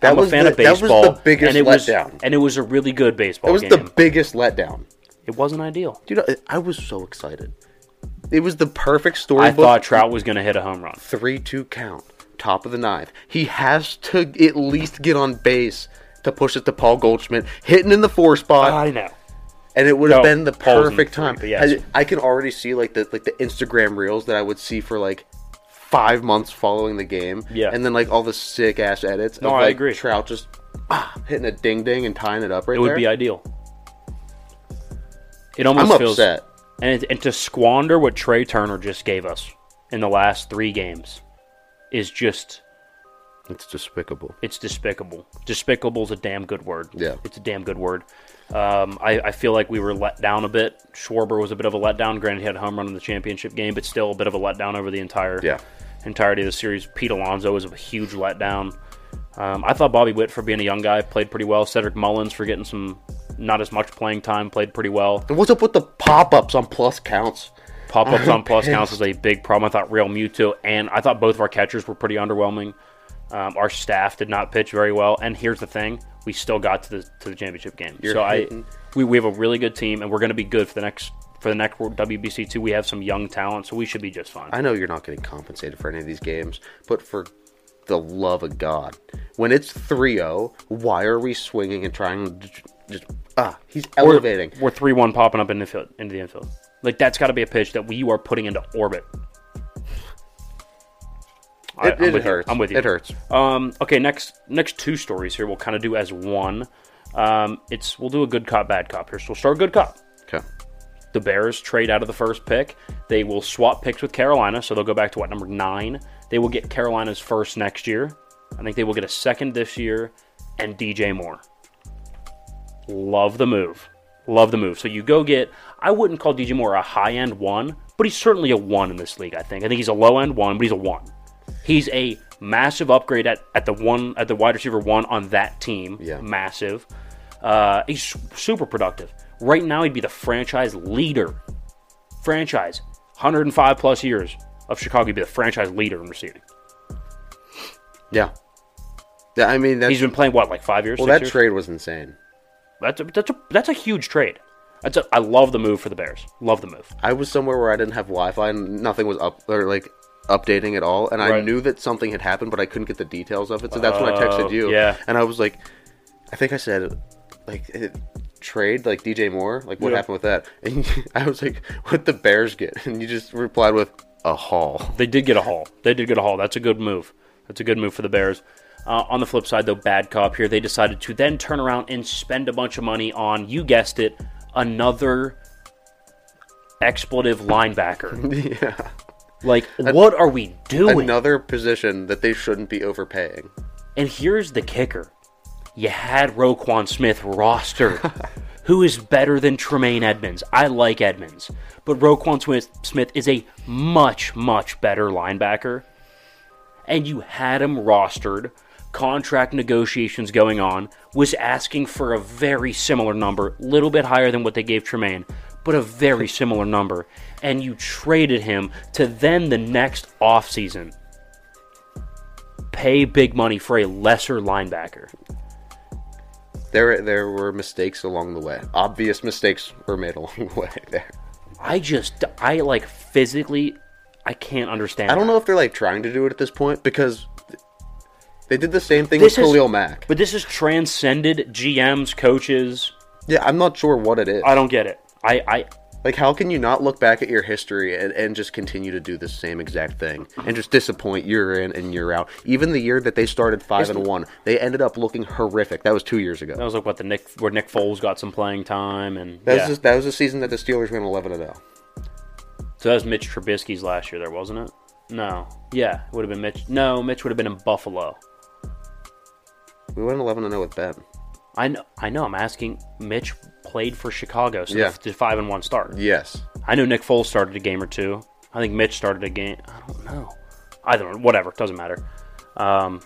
That I'm was a fan the- of that was the baseball. biggest and it was, letdown. and it was a really good baseball It was game. the biggest letdown. it wasn't ideal. Dude, I- I was so excited. It was the perfect story. I thought Trout was going to hit a home run. three-two count, top of the ninth. He has to at least get on base to push it to Paul Goldschmidt, hitting in the four spot, I know. And it would have No, been the perfect time. but yes. I, I can already see like the like the Instagram reels that I would see for like five months following the game. Yeah. and then like all the sick ass edits. No, of, I like, agree. Trout just ah, hitting a ding ding and tying it up right It would there. be ideal. It almost I'm feels, upset. And, and to squander what Trea Turner just gave us in the last three games is just It's despicable. it's despicable. Despicable is a damn good word. Yeah. it's a damn good word. Um, I, I feel like we were let down a bit. Schwarber was a bit of a letdown. Granted, he had a home run in the championship game, but still a bit of a letdown over the entire Yeah. entirety of the series. Pete Alonso was a huge letdown. Um, I thought Bobby Witt, for being a young guy, played pretty well. Cedric Mullins, for getting some not as much playing time, played pretty well. And what's up with the pop ups on plus counts? Pop ups on plus *laughs* counts is a big problem. I thought Realmuto and I thought both of our catchers were pretty underwhelming. Um, our staff did not pitch very well. And here's the thing: we still got to the to the championship game. You're so hitting- I we, we have a really good team, and we're going to be good for the next for the next WBC two. We have some young talent, so we should be just fine. I know you're not getting compensated for any of these games, but for the love of God, when it's 3-0, why are we swinging and trying to just ah? He's elevating. We're three one popping up in the field, into the infield. Like that's got to be a pitch that we are putting into orbit. I- It, I'm with you. hurts. I'm with you. It hurts. Um, okay, next next two stories here we'll kind of do as one. Um, it's we'll do a good cop, bad cop here. So we'll start good cop. Okay. The Bears trade out of the first pick. They will swap picks with Carolina, so they'll go back to what number nine. They will get Carolina's first next year. I think they will get a second this year, and DJ Moore. Love the move. Love the move. So you go get. I wouldn't call DJ Moore a high end one, but he's certainly a one in this league. I think. I think he's a low end one, but he's a one. He's a massive upgrade at, at the one at the wide receiver one on that team. Yeah. Massive. Uh, he's super productive. Right now, he'd be the franchise leader. Franchise, 105 plus years of Chicago. He'd be the franchise leader in receiving. Yeah. Yeah. I mean, that's He's been playing what, like five years? well. That years? trade was insane. That's a, that's a that's a huge trade. That's a, I love the move for the Bears. Love the move. I was somewhere where I didn't have Wi-Fi and nothing was up or like updating at all, and I knew that something had happened, but I couldn't get the details of it. So that's when I Oh, texted you. yeah. And I was like, I think I said, like, it, trade like DJ Moore. Like, what Yeah. happened with that? And *laughs* I was like, what the Bears get? And you just replied with a haul. They did get a haul. They did get a haul. That's a good move. That's a good move for the Bears. Uh, on the flip side, though, bad cop here. They decided to then turn around and spend a bunch of money on, you guessed it, another expletive linebacker. *laughs* yeah. Like, what are we doing? Another position that they shouldn't be overpaying. And here's the kicker. You had Roquan Smith rostered, *laughs* who is better than Tremaine Edmunds. I like Edmunds, but Roquan Smith, Smith is a much, much better linebacker. And you had him rostered, contract negotiations going on, was asking for a very similar number, little bit higher than what they gave Tremaine, but a very similar number. And you traded him to then the next offseason pay big money for a lesser linebacker. There, there were mistakes along the way. Obvious mistakes were made *laughs* along the way there. I just, I like physically, I can't understand. I don't that. know if they're like trying to do it at this point because they did the same thing This with is- Khalil Mack. But this has transcended GMs, coaches. Yeah, I'm not sure what it is. I don't get it. I, I, Like, how can you not look back at your history and, and just continue to do the same exact thing and just disappoint year in and year out? Even the year that they started five and one, they ended up looking horrific. That was two years ago. that was like what the Nick, where Nick Foles got some playing time, and That yeah. was just, that was the season that the Steelers went eleven and zero. so that was Mitch Trubisky's last year, there wasn't it? No, yeah, it would have been Mitch. No, Mitch would have been in Buffalo. We went eleven and zero with Ben. I know, I know. I'm asking. Mitch played for Chicago, so Yeah. the five and one start. Yes, I know Nick Foles started a game or two. I think Mitch started a game. I don't know. Either whatever, doesn't matter. Um,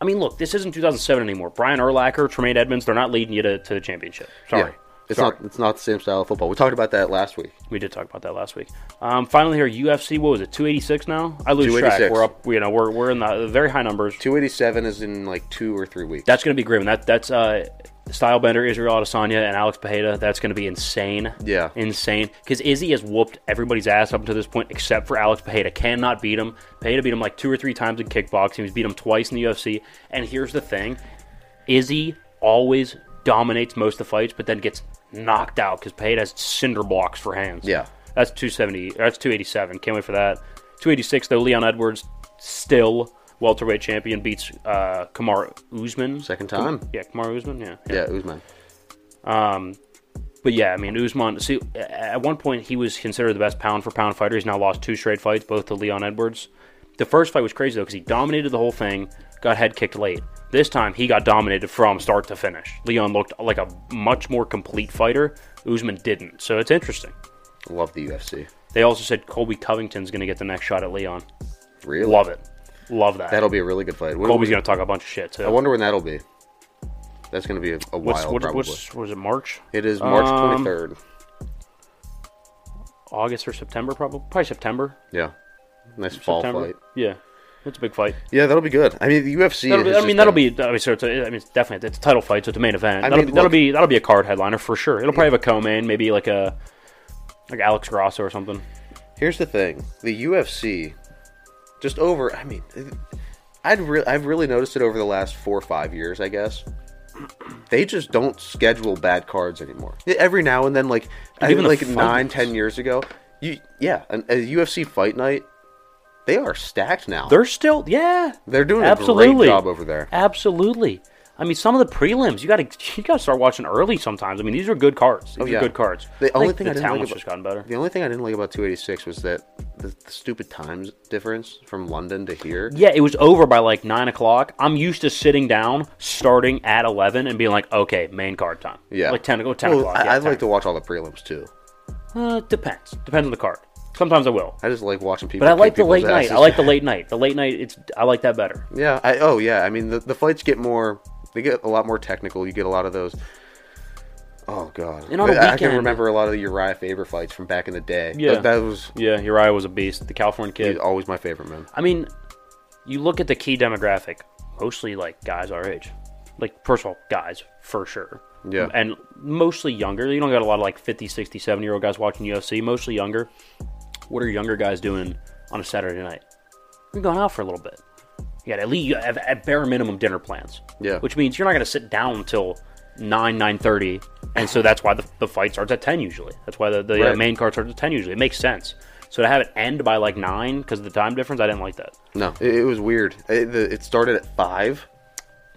I mean, look, this isn't 2007 anymore. Brian Urlacher, Tremaine Edmunds, they're not leading you to, to the championship. Sorry. Yeah. It's Sorry. not. It's not the same style of football. We talked about that last week. We did talk about that last week. Um, finally, here UFC. What was it? 286 now. I lose track. We're up. You know, we're we're in the very high numbers. Two eighty seven is in like two or three weeks. That's going to be grim. That that's uh, Stylebender, Israel Adesanya, and Alex Pereira. That's going to be insane. Yeah. insane. Because Izzy has whooped everybody's ass up to this point, except for Alex Pereira. Cannot beat him. Pereira beat him like two or three times in kickboxing. He's beat him twice in the UFC. And here's the thing: Izzy always dominates most of the fights, but then gets knocked out because Pereira has cinder blocks for hands. Yeah. That's 270. That's 287. Can't wait for that. 286 though. Leon Edwards still welterweight champion beats uh, Kamaru Usman. Second time. Yeah, Kamaru Usman. Yeah. Yeah, Usman. Um, but yeah, I mean Usman. See, at one point he was considered the best pound for pound fighter. He's now lost two straight fights, both to Leon Edwards. The first fight was crazy though because he dominated the whole thing, got head kicked late. This time he got dominated from start to finish. Leon looked like a much more complete fighter. Usman didn't. So it's interesting. Love the UFC. They also said Colby Covington's going to get the next shot at Leon. Really? Love it. Love that. That'll be a really good fight. When- Colby's going to talk a bunch of shit too. I wonder when that'll be. That's going to be a, a what's, while, what, probably. what's, what is it, March? it is March Um, 23rd. August or September, probably. Probably September. Yeah. Nice fall September. fight. Yeah. It's a big fight. Yeah, that'll be good. I mean, the UFC. That'll be, I mean, that'll been- be. I mean, so it's a, I mean, it's definitely it's a title fight, so it's a main event. I that'll, mean, be, that'll be that'll be a card headliner for sure. It'll probably have a co-main, maybe like a like Alex Grasso or something. Here's the thing: the UFC, just over. I mean, I'd re- I've really noticed it over the last four or five years. I guess they just don't schedule bad cards anymore. Every now and then, like I even like nine, years ago, you yeah, an, a UFC fight night, they are stacked now. They're still, yeah, They're doing a absolutely great job over there. Absolutely. I mean, some of the prelims you got to you got to start watching early sometimes. I mean, these are good cards. These Oh, yeah. are good cards. The only thing the I didn't like about- just gotten better. The only thing I didn't like about 286 was that the, the stupid times difference from London to here. Yeah, it was over by like nine o'clock. I'm used to sitting down, starting at eleven, and being like, okay, main card time. Yeah, like ten, go ten Well, o'clock. I, yeah, I'd 10. like to watch all the prelims too. Uh, depends. Depends on the card. Sometimes I will. I just like watching people. But I kick like the people's late night. asses. I like the late night. The late night. It's I like that better. Yeah. I, oh yeah. I mean, the, the fights get more. They get a lot more technical. You get a lot of those. Oh god. And on a I, I can weekend- remember a lot of the Uriah Faber fights from back in the day. Yeah. That, that was Yeah, Uriah was a beast. The California kid. he's always my favorite man. I mean, you look at the key demographic, mostly like guys our age. Like, first of all, guys, for sure. Yeah. And mostly younger. You don't got a lot of like 50, 60, 70 year old guys watching UFC, mostly younger. What are younger guys doing on a Saturday night? You're going out for a little bit. You got at least you have at bare minimum dinner plans. Yeah. Which means you're not going to sit down until 9, 9.30. And so that's why the, the fight starts at 10 usually. That's why the, the uh, main card starts at 10 usually. It makes sense. So to have it end by like 9 because of the time difference, I didn't like that. No, it, it was weird. It, the, it started at five.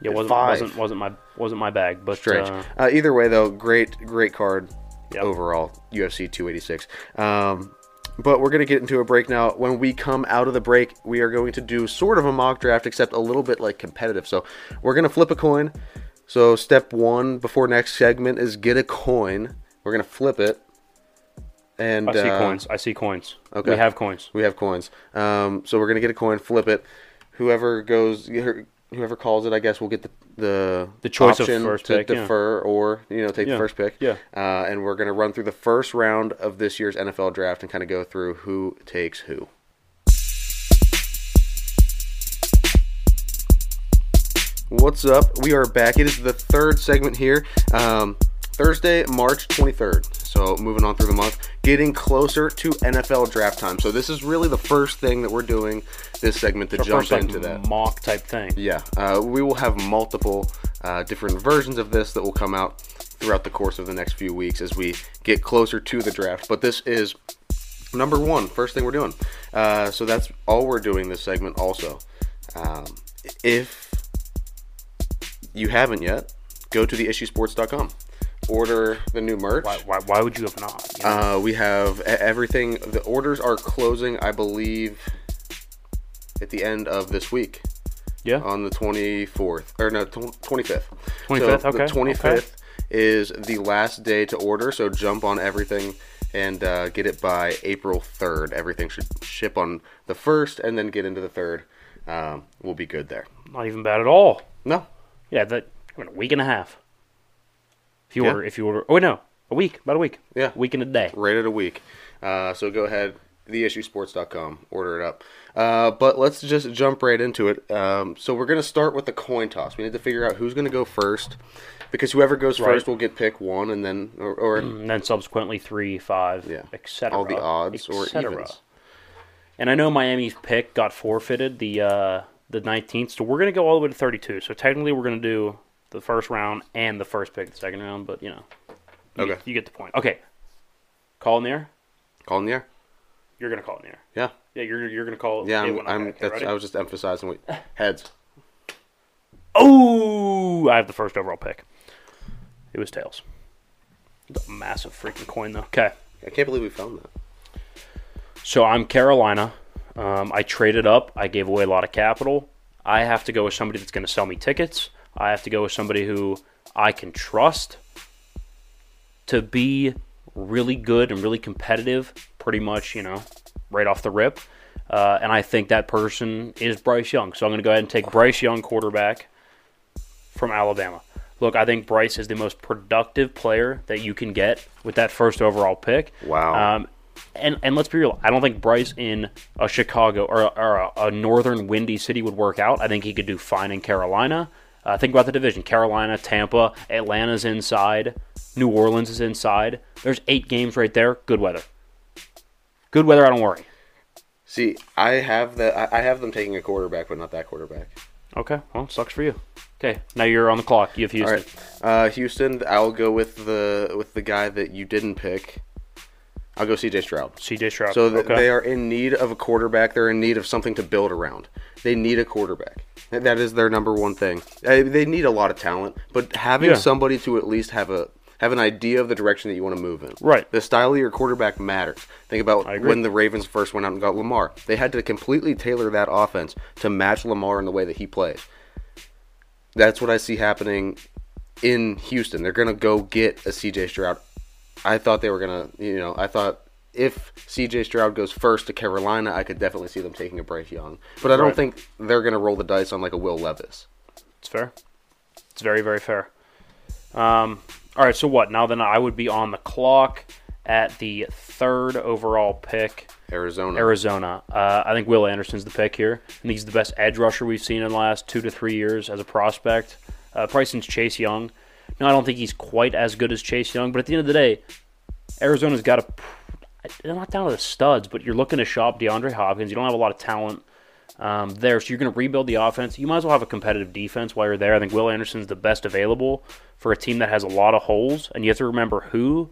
Yeah, wasn't five. wasn't wasn't my wasn't my bag, but Strange. uh, Uh, either way, though, great, great card Yep. overall. UFC 286. Um, but we're going to get into a break now. When we come out of the break, we are going to do sort of a mock draft, except a little bit like competitive. So we're going to flip a coin. So step one before next segment is get a coin. We're going to flip it. And I see uh, coins. I see coins. okay. we have coins. We have coins. Um, so we're gonna get a coin, flip it. Whoever goes, whoever calls it, I guess, will get the the, The choice of first to pick, yeah. defer or you know take Yeah, the first pick. yeah. Uh, and we're gonna run through the first round of this year's NFL draft and kind of go through who takes who. What's up? We are back. It is the third segment here. Um, Thursday, March 23rd. So moving on through the month, getting closer to NFL draft time. So this is really the first thing that we're doing this segment to jump first like, into that. mock type thing. Yeah, uh, we will have multiple uh, different versions of this that will come out throughout the course of the next few weeks as we get closer to the draft. But this is number one, first thing we're doing. Uh, so that's all we're doing this segment. Also, um, if you haven't yet, go to theissuesports.com. Order the new merch. Why, why, why would you have not? You know? Uh, we have everything. The orders are closing, I believe, at the end of this week yeah. on the 24th or no 25th 25th, so okay, the 25th okay. is the last day to order so jump on everything and uh, get it by April 3rd. Everything should ship on the 1st and then get into the 3rd. Um, we'll be good there. Not even bad at all. No. Yeah, that I mean, a week and a half. If you Yeah. order, if you order, oh wait, no, a week, about a week. Yeah. week and a day. rated a week. Uh, so go ahead, theissuesports.com, order it up. Uh, but let's just jump right into it. Um, so we're going to start with the coin toss. We need to figure out who's going to go first, because whoever goes Right. first will get pick one, and then or, or And then subsequently three, five, Yeah. etc. all the odds or etc.. evens. And I know Miami's pick got forfeited the uh, the 19th, so we're gonna go all the way to 32. So technically, we're gonna do the first round and the first pick, the second round. But you know, you, Okay. get, you get the point. Okay, call in the air. Call in the air. You're gonna call in the air. Yeah, Yeah, you're you're gonna call. yeah. it I'm. I- I'm okay, that's, ready? I was just emphasizing what heads. Oh, I have the first overall pick. It was tails. It's a massive freaking coin though. Okay. I can't believe we found that. So I'm Carolina. Um, I traded up. I gave away a lot of capital. I have to go with somebody that's going to sell me tickets. I have to go with somebody who I can trust to be really good and really competitive, pretty much, you know, right off the rip. Uh, and I think that person is Bryce Young. So I'm going to go ahead and take Bryce Young, quarterback from Alabama. Look, I think Bryce is the most productive player that you can get with that first overall pick. Wow. Um, and and let's be real, I don't think Bryce in a Chicago or, a, or a, a northern windy city would work out. I think he could do fine in Carolina. Uh, think about the division: Carolina, Tampa, Atlanta's inside, New Orleans is inside. There's eight games right there. Good weather. Good weather. I don't worry. See, I have the I have them taking a quarterback, but not that quarterback. Okay. Well, sucks for you. Okay. Now you're on the clock. You have Houston. All right, uh, Houston. I'll go with the with the guy that you didn't pick. I'll go C.J. Stroud. CJ Stroud. So th- okay. they are in need of a quarterback. They're in need of something to build around. They need a quarterback. That is their number one thing. They need a lot of talent, but having Yeah. somebody to at least have a have an idea of the direction that you want to move in. Right. The style of your quarterback matters. Think about when the Ravens first went out and got Lamar. They had to completely tailor that offense to match Lamar in the way that he plays. That's what I see happening in Houston. They're going to go get a CJ Stroud. I thought they were going to, you know, I thought if CJ Stroud goes first to Carolina, I could definitely see them taking a Bryce Young. But I don't Right. think they're going to roll the dice on like a Will Levis. It's fair. It's very, very fair. Um, all right, so what? Now then I would be on the clock at the third overall pick, Arizona. Arizona. Uh, I think Will Anderson's the pick here. I think he's the best edge rusher we've seen in the last two to three years as a prospect. Uh, probably since Chase Young. No, I don't think he's quite as good as Chase Young, but at the end of the day, Arizona's got a. They're not down to the studs, but you're looking to shop DeAndre Hopkins. You don't have a lot of talent um, there, so you're going to rebuild the offense. You might as well have a competitive defense while you're there. I think Will Anderson's the best available for a team that has a lot of holes, and you have to remember who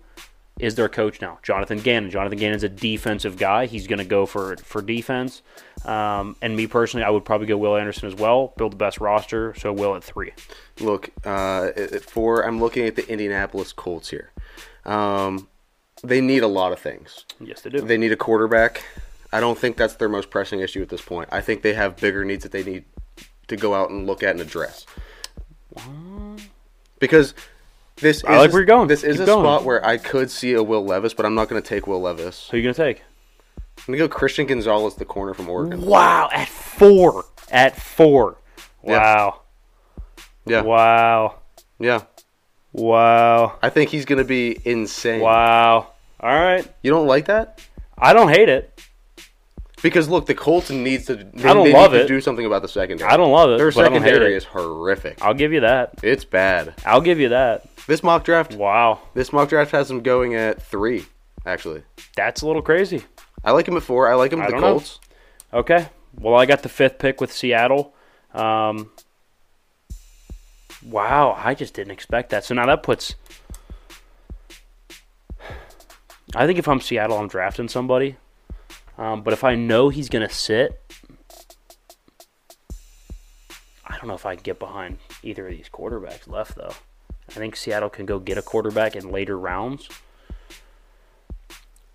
is their coach now, Jonathan Gannon. Jonathan Gannon's a defensive guy. He's going to go for for defense. Um, and me personally, I would probably go Will Anderson as well. Build the best roster, so Will at three. Look, uh, at four, I'm looking at the Indianapolis Colts here. Um, they need a lot of things. Yes, they do. They need a quarterback. I don't think that's their most pressing issue at this point. I think they have bigger needs that they need to go out and look at and address. Because this I is like where you're going. This is Keep a going. spot where I could see a Will Levis, but I'm not going to take Will Levis. Who are you going to take? I'm going to go Christian Gonzalez, the corner from Oregon. Wow, at four. At four. Yeah. Wow. Yeah, Wow. yeah. Wow. I think he's going to be insane. Wow. All right. You don't like that? I don't hate it. Because look, the Colts needs to. They, I don't love need it. to do something about the secondary. I don't love it. Their but I don't hate secondary it. is horrific. I'll give you that. It's bad. I'll give you that. This mock draft, Wow. this mock draft has him going at three. Actually, That's a little crazy. I like him at four. I like him I at the don't know. Colts. Okay. Well, I got the fifth pick with Seattle. Um, wow, I just didn't expect that. So now that puts. I think if I'm Seattle, I'm drafting somebody. Um, but if I know he's going to sit, I don't know if I can get behind either of these quarterbacks left, though. I think Seattle can go get a quarterback in later rounds.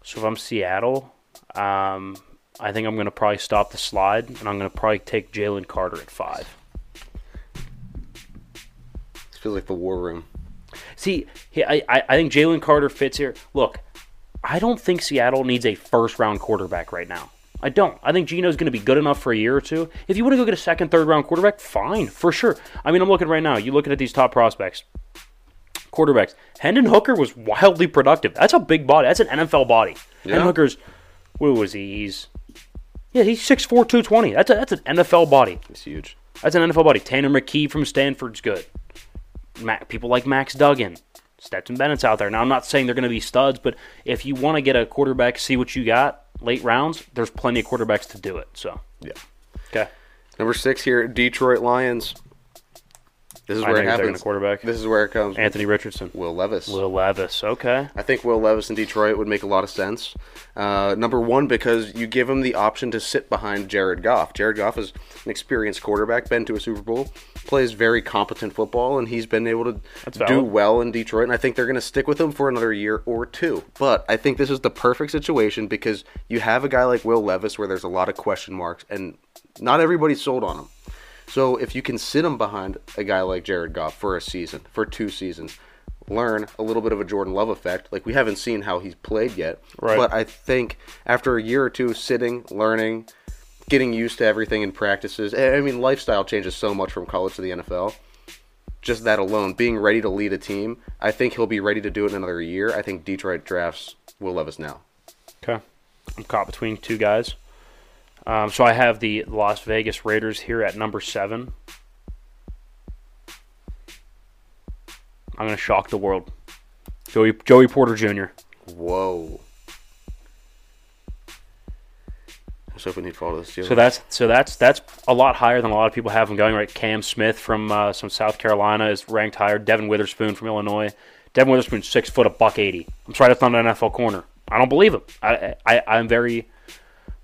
So if I'm Seattle, um, I think I'm going to probably stop the slide, and I'm going to probably take Jalen Carter at five. It feels like the war room. See, I I think Jalen Carter fits here. Look, I don't think Seattle needs a first round quarterback right now. I don't. I think Geno's going to be good enough for a year or two. If you want to go get a second, third round quarterback, fine, for sure. I mean, I'm looking right now. You're looking at these top prospects, quarterbacks. Hendon Hooker was wildly productive. That's a big body. That's an NFL body. Yeah. Hendon Hooker's, what was he? He's, yeah, he's 6'4", 220. That's, a, that's an NFL body. It's huge. That's an NFL body. Tanner McKee from Stanford's good. Ma- people like Max Duggan. Stetson Bennett's out there. Now, I'm not saying they're going to be studs, but if you want to get a quarterback, see what you got late rounds, there's plenty of quarterbacks to do it. So, Yeah. okay. Number six here, Detroit Lions. This is I where it happens. quarterback. This is where it comes. Anthony Richardson. Will Levis. Will Levis. Okay. I think Will Levis in Detroit would make a lot of sense. Uh, number one, because you give him the option to sit behind Jared Goff. Jared Goff is an experienced quarterback, been to a Super Bowl, plays very competent football, and he's been able to That's do valid. well in Detroit. And I think they're going to stick with him for another year or two. But I think this is the perfect situation because you have a guy like Will Levis where there's a lot of question marks, and not everybody's sold on him. So if you can sit him behind a guy like Jared Goff for a season, for two seasons, learn a little bit of a Jordan Love effect. Like we haven't seen how he's played yet, Right. but I think after a year or two sitting, learning, getting used to everything in practices. I I mean, lifestyle changes so much from college to the NFL. Just that alone, being ready to lead a team, I think he'll be ready to do it in another year. I think Detroit drafts Will Levis now. Okay. I'm caught between two guys. Um, so I have the Las Vegas Raiders here at number seven. I'm going to shock the world. Joey Joey Porter Jr. Whoa. I was hoping he'd follow this deal. So that's so that's that's a lot higher than a lot of people have him going. Right, Cam Smith from uh, some South Carolina is ranked higher. Devon Witherspoon from Illinois. Devon Witherspoon six foot, a buck eighty. I'm sorry, that's not an NFL corner. I don't believe him. I, I I'm very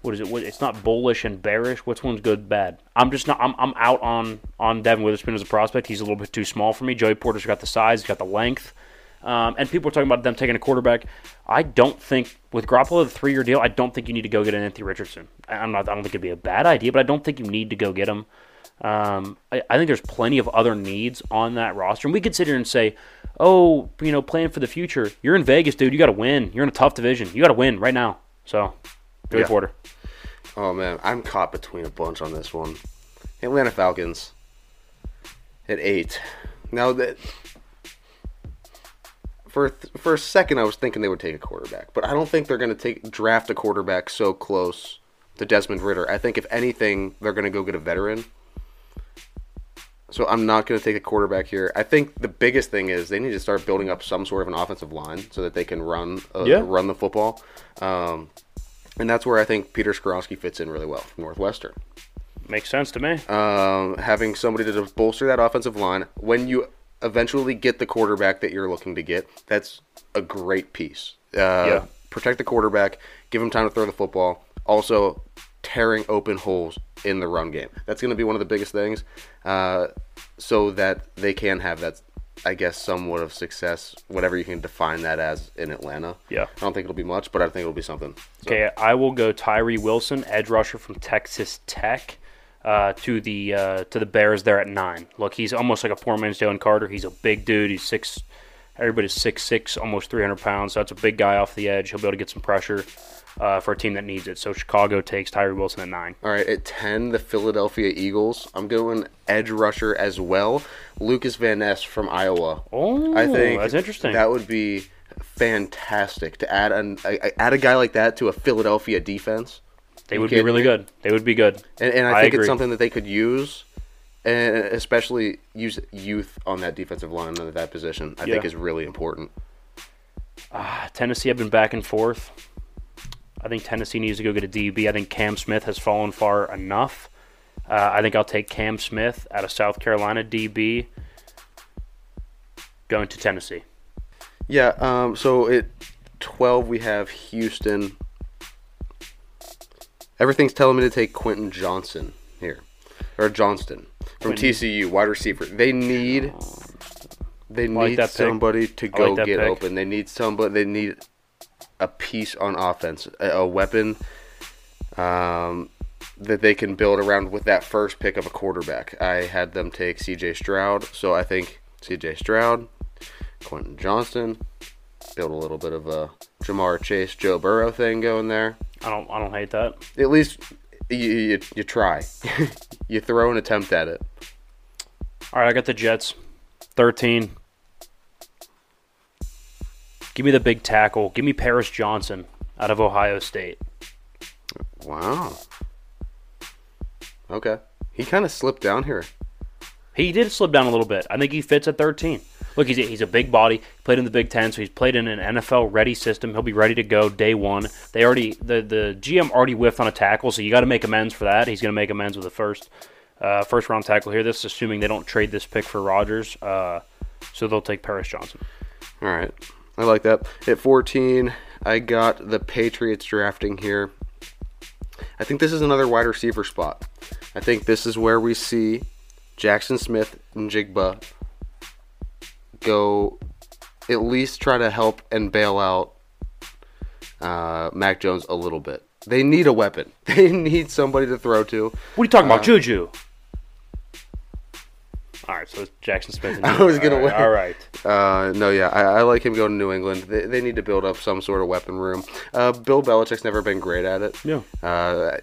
what is it? What, it's not bullish and bearish. Which one's good, bad? I'm just not. I'm, I'm out on on Devon Witherspoon as a prospect. He's a little bit too small for me. Joey Porter's got the size. He's got the length. Um, and people are talking about them taking a quarterback. I don't think with Garoppolo the three year deal. I don't think you need to go get an Anthony Richardson. I- I'm not. I don't think it'd be a bad idea, but I don't think you need to go get him. Um, I, I think there's plenty of other needs on that roster, and we could sit here and say, "Oh, you know, plan for the future." You're in Vegas, dude. You got to win. You're in a tough division. You got to win right now. So, Joey Yeah. Porter. Oh man, I'm caught between a bunch on this one. Atlanta Falcons at eight. Now that for for a second, I was thinking they would take a quarterback, but I don't think they're going to take draft a quarterback so close to Desmond Ridder. I think if anything, they're going to go get a veteran. So I'm not going to take a quarterback here. I think the biggest thing is they need to start building up some sort of an offensive line so that they can run uh, Yeah. run the football. Um, and that's where I think Peter Skoronski fits in really well from Northwestern. Makes sense to me. Um, having somebody to bolster that offensive line when you eventually get the quarterback that you're looking to get, that's a great piece. Uh, Yeah. Protect the quarterback, give him time to throw the football. Also, tearing open holes in the run game. That's going to be one of the biggest things, uh, so that they can have that, I guess, somewhat of success, whatever you can define that as in Atlanta. Yeah. I don't think it'll be much, but I think it'll be something. So- Okay, I will go Tyree Wilson, edge rusher from Texas Tech, uh, to the uh, to the Bears there at nine. Look, he's almost like a poor man's Jalen Carter. He's a big dude. He's six. Everybody's six six, almost three hundred pounds. So that's a big guy off the edge. He'll be able to get some pressure uh, for a team that needs it. So Chicago takes Tyree Wilson at nine. All right, at 10, the Philadelphia Eagles. I'm going edge rusher as well. Lukas Van Ness from Iowa. Oh, I think that's interesting. That would be fantastic to add an a, add a guy like that to a Philadelphia defense. they You would be really me? good. They would be good. And, and I, think it's something that they could use, and especially use youth on that defensive line at that position. I think is really important. Ah, Tennessee, I've been back and forth. I think Tennessee needs to go get a DB. I think Cam Smith has fallen far enough. Uh, I think I'll take Cam Smith out of South Carolina DB going to Tennessee. Yeah. Um. So at 12, we have Houston. Everything's telling me to take Quentin Johnson here, or Johnston from Quentin- TCU, wide receiver. They need. They need somebody to go like get pick. open. They need somebody. They need a piece on offense, a, a weapon um, that they can build around with that first pick of a quarterback. I had them take C.J. Stroud, so I think C.J. Stroud, Quentin Johnston, build a little bit of a Ja'Marr Chase, Joe Burrow thing going there. I don't I don't hate that. At least you you, you try. *laughs* you throw an attempt at it. All right, I got the Jets, thirteen. Give me the big tackle. Give me Paris Johnson out of Ohio State. Wow. Okay. He kind of slipped down here. He did slip down a little bit. I think he fits at 13. Look, he's a, he's a big body. Played in the Big Ten, so he's played in an NFL ready system. He'll be ready to go day one. They already the the GM already whiffed on a tackle, so you got to make amends for that. He's going to make amends with the first uh, first round tackle here. This is assuming they don't trade this pick for Rodgers, uh, so they'll take Paris Johnson. All right. I like that. At 14, I got the Patriots drafting here. I think this is another wide receiver spot. I think this is where we see Jackson Smith and Jigba go at least try to help and bail out uh, Mac Jones a little bit. They need a weapon. *laughs* They need somebody to throw to. What are you talking Uh, about, Juju? All right, so it's Jaxon Smith. And *laughs* I was gonna all right, wait. all right. Uh, no, yeah, I, I like him going to New England. They, they need to build up some sort of weapon room. Uh, Bill Belichick's never been great at it. Yeah. Uh,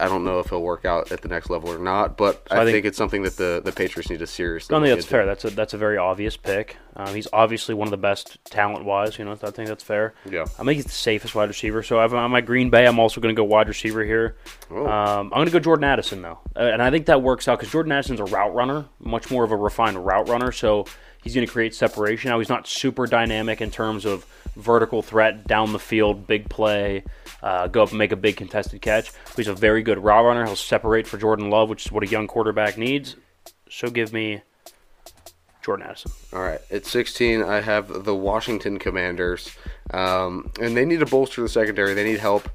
I don't know if he'll work out at the next level or not, but I, I think, think- it's something that the, the Patriots need to seriously. I think that's into. fair. That's a that's a very obvious pick. Um, he's obviously one of the best talent wise. You know, I think that's fair. Yeah. I think he's the safest wide receiver. So I've, on my Green Bay, I'm also going to go wide receiver here. Oh. Um, I'm going to go Jordan Addison though, uh, and I think that works out because Jordan Addison's a route runner, much more of a refined route runner. So he's going to create separation. Now he's not super dynamic in terms of vertical threat down the field, big play, uh, go up and make a big contested catch. He's a very good route runner. He'll separate for Jordan Love, which is what a young quarterback needs. So give me Jordan Addison. All right, at 16, I have the Washington Commanders, um, and they need to bolster the secondary. They need help.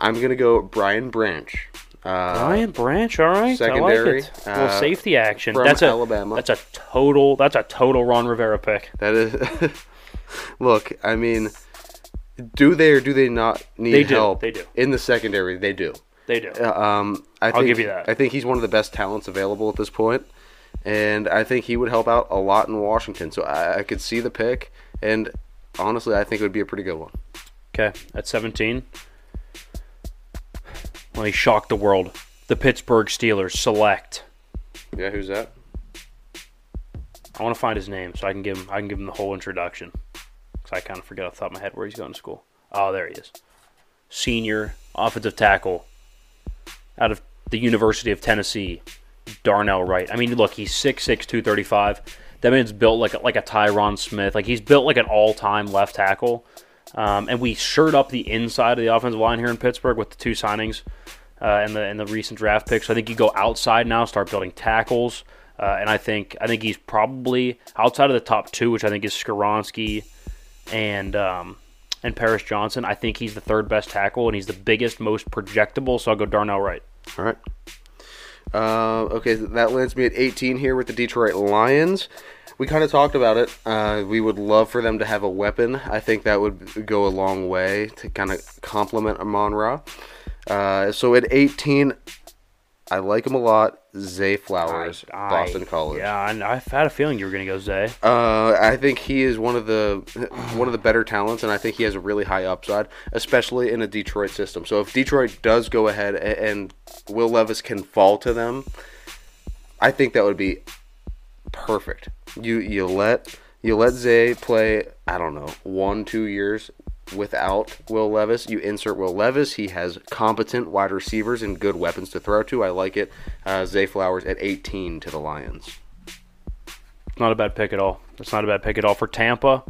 I'm gonna go Brian Branch. Uh, Brian Branch, all right, secondary, I like it. A little uh, safety action. from that's a Alabama. That's a total. That's a total Ron Rivera pick. That is. *laughs* look, I mean, do they or do they not need They do, help? they do. in the secondary. They do. They do. Uh, Um, I think, give you that. I think he's one of the best talents available at this point, and I think he would help out a lot in Washington. So I, I could see the pick, and honestly, I think it would be a pretty good one. Okay, at 17. Well, he shocked the world. The Pittsburgh Steelers select. Yeah, who's that? I want to find his name so I can give him. I can give him the whole introduction. Because I kind of forget off the top of my head where he's going to school. Oh, there he is. Senior offensive tackle out of the University of Tennessee, Darnell Wright. I mean, look, he's 6'6", 235. That man's built like a, like a Tyron Smith. Like he's built like an all-time left tackle. Um, and we shirt up the inside of the offensive line here in Pittsburgh with the two signings uh, and the and the recent draft picks. So I think you go outside now, start building tackles, uh, and I think I think he's probably outside of the top two, which I think is Skoronski and um, and Paris Johnson. I think he's the third best tackle, and he's the biggest, most projectable. So I'll go Darnell Wright. All right. Uh, okay, that lands me at 18 here with the Detroit Lions. We kind of talked about it. Uh, we would love for them to have a weapon. I think that would go a long way to kind of complement Amon Ra. Uh, so at 18, I like him a lot. Zay Flowers, I- Boston College. Yeah, and I've had a feeling you were going to go Zay. Uh, I think he is one of the one of the better talents, and I think he has a really high upside, especially in a Detroit system. So if Detroit does go ahead a- and Will Levis can fall to them, I think that would be perfect. You you let you let Zay play. I don't know one two years without Will Levis. You insert Will Levis. He has competent wide receivers and good weapons to throw to. I like it. Uh, Zay Flowers at 18 to the Lions. Not a bad pick at all. It's not a bad pick at all for Tampa.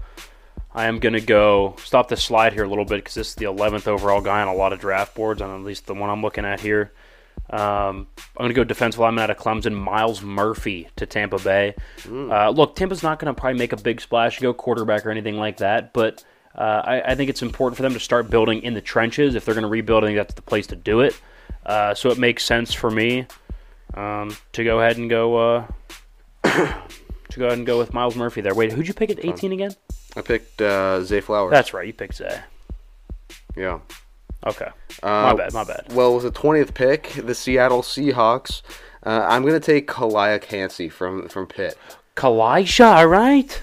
I am going to go stop the slide here a little bit because this is the 11th overall guy on a lot of draft boards, on at least the one I'm looking at here. Um, I'm going to go defensive lineman out of Clemson, Myles Murphy to Tampa Bay. Uh, look, Tampa's not going to probably make a big splash, go quarterback or anything like that, but uh, I, I think it's important for them to start building in the trenches. If they're going to rebuild, I think that's the place to do it. Uh, so it makes sense for me um, to go ahead and go. Uh, *coughs* to go ahead and go with Myles Murphy there. Wait, who'd you pick at 18 again? I picked uh, Zay Flowers. That's right, you picked Zay. yeah. Okay, Uh, my bad, my bad. Well, with the twentieth pick, the Seattle Seahawks. Uh, I'm gonna take Calijah Kancey from from Pitt. Kalisha, all right.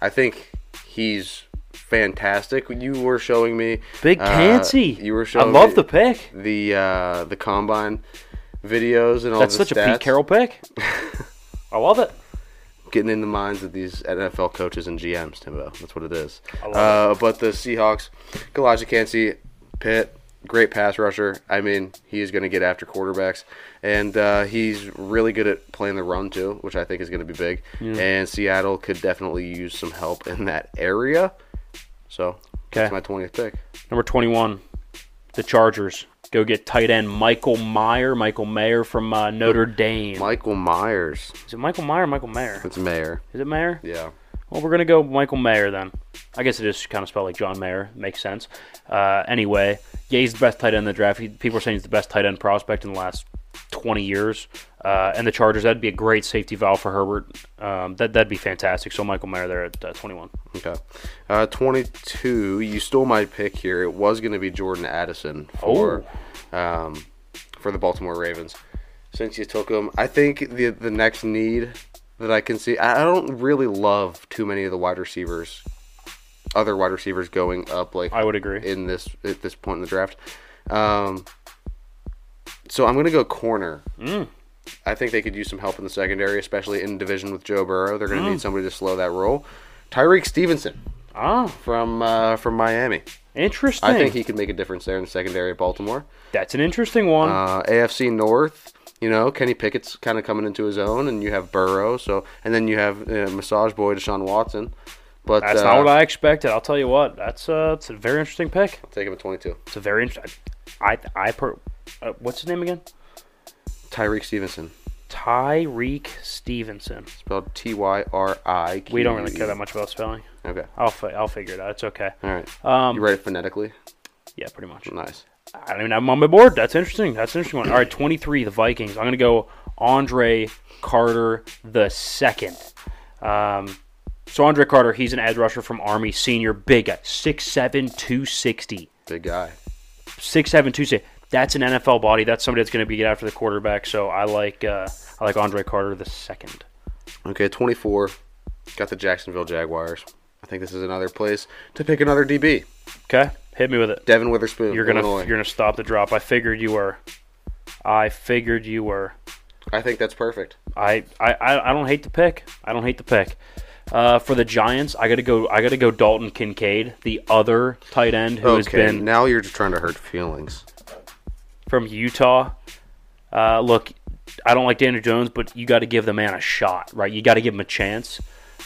I think he's fantastic. You were showing me Big uh, Kancey. you were showing. Me I love the pick. the uh, the combine videos and all That's such a stats. Pete Carroll pick. *laughs* I love it. getting in the minds of these NFL coaches and GMs, Timbo. That's what it is. I love Uh, but the Seahawks, Calijah Kancey, Pitt, great pass rusher. I mean, he is going to get after quarterbacks, and uh, he's really good at playing the run too, which I think is going to be big. And Seattle could definitely use some help in that area. So Okay. that's my twentieth pick. Number 21, the Chargers. Go get tight end Michael Meyer, Michael Mayer from uh, Notre Dame. Michael Myers. Is it Michael Meyer or Michael Mayer? It's Mayor. Is it Mayer? Yeah. Well, we're going to go Michael Mayer then. I guess it is kind of spelled like John Mayer. Makes sense. Uh, anyway, yeah, he's the best tight end in the draft. He, people are saying he's the best tight end prospect in the last 20 years. Uh, and the Chargers, that'd be a great safety valve for Herbert. Um, that, that'd be fantastic. So Michael Mayer there at uh, 21. Okay. Uh, 22. You stole my pick here. It was going to be Jordan Addison for um, for the Baltimore Ravens. Since you took him, I think the the next need that I can see. I don't really love too many of the wide receivers, other wide receivers going up like I would agree. in this at this point in the draft. Um, so I'm going to go corner. Mm. I think they could use some help in the secondary, especially in division with Joe Burrow. They're going to Mm. need somebody to slow that roll. Tyrique Stevenson Ah, from uh, from Miami. interesting. I think he could make a difference there in the secondary at Baltimore. That's an interesting one. Uh, AFC North, you know, Kenny Pickett's kind of coming into his own, and you have Burrow. So, and then you have uh, Massage Boy Deshaun Watson. But that's uh, not what I expected. I'll tell you what. That's uh, it's a very interesting pick. I'll take him at 22. It's a very interesting. I I per, uh, what's his name again? Tyrique Stevenson, Tyrique Stevenson. spelled T Y R I. We don't really care that much about spelling. Okay, I'll fi- I'll figure it out. It's okay. all right. Um, you write it phonetically. yeah, pretty much. Nice. I don't even have him on my board. That's interesting. That's an interesting one. All right, 23, the Vikings. I'm going to go Andre Carter the second. Um, so Andre Carter, he's an edge rusher from Army, senior, big guy, 6'7", 260. Big guy. 6'7", 260. That's an NFL body. That's somebody that's going to be get after the quarterback. So I like uh, I like Andre Carter the second. Okay, 24. Got the Jacksonville Jaguars. I think this is another place to pick another DB. Okay, hit me with it. Devon Witherspoon. You're gonna Illinois. you're gonna stop the drop. I figured you were. I figured you were. I think that's perfect. I, I, I I don't hate the pick. I don't hate the pick. Uh, for the Giants, I gotta go. I gotta go. Dalton Kincaid, the other tight end who has okay, been now you're just trying to hurt feelings. from Utah. Uh, look, I don't like Daniel Jones, but you got to give the man a shot, right? You got to give him a chance.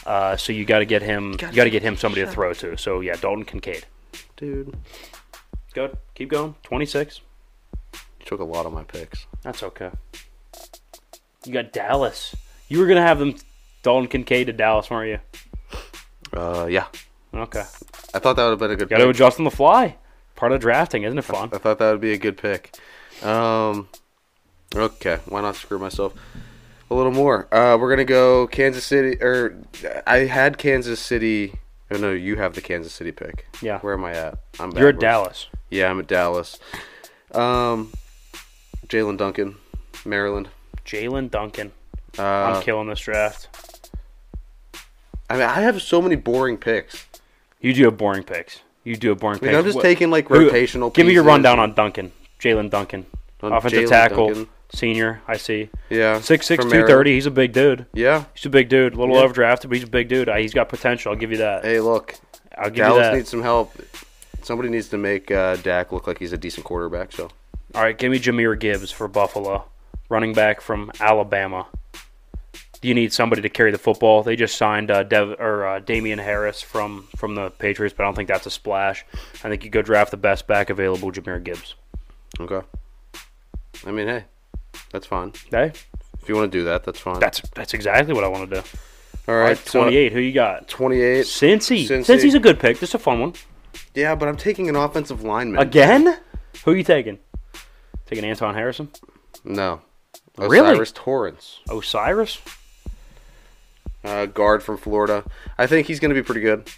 Uh, so you got to get him. You got to get him somebody to throw to. So yeah, Dalton Kincaid. Dude, Good. Keep going. Twenty six. you took a lot of my picks. That's okay. You got Dallas. You were gonna have them Dalton Kincaid to Dallas, weren't you? Uh, yeah. Okay. I thought that would have been a good Got to pick. adjust on the fly. Part of drafting, isn't it fun? I thought that would be a good pick. Um, okay, why not screw myself a little more? Uh, we're gonna go Kansas City, or I had Kansas City. Oh no, you have the Kansas City pick. Yeah. Where am I at? I'm You're at. Dallas. Yeah, I'm at Dallas. Um, Jaelyn Duncan, Maryland. Jaelyn Duncan. Uh, I'm killing this draft. I mean, I have so many boring picks. You do have boring picks. You do have boring I mean, picks. I'm just What- taking like who- rotational. Give me your rundown on Duncan. Jaelyn Duncan. On Offensive Jaelyn tackle, Duncan. Senior. I see. Yeah, Six six from two He's a big dude. Yeah. He's a big dude. A little Yeah. overdrafted, but he's a big dude. Uh, He's got potential. I'll give you that. Hey, look, I'll give Dallas you that. needs some help. Somebody needs to make uh, Dak look like he's a decent quarterback. So All right, give me Jahmyr Gibbs for Buffalo, running back from Alabama. You need somebody to carry the football. They just signed uh, Dev or uh, Damien Harris from from the Patriots, but I don't think that's a splash. I think you go draft the best back available, Jahmyr Gibbs. okay. I mean, hey, that's fine. Okay, If you want to do that, that's fine. that's that's exactly what I want to do. all All right. right, twenty eight. Who you got? Twenty-eight. Cincy. Cincy. Cincy's a good pick. Just a fun one. Yeah, but I'm taking an offensive lineman. Again? Who you taking? Taking Anton Harrison? No. Really? O'Cyrus Torrence, O'Cyrus? uh, guard from Florida. I think he's going to be pretty good.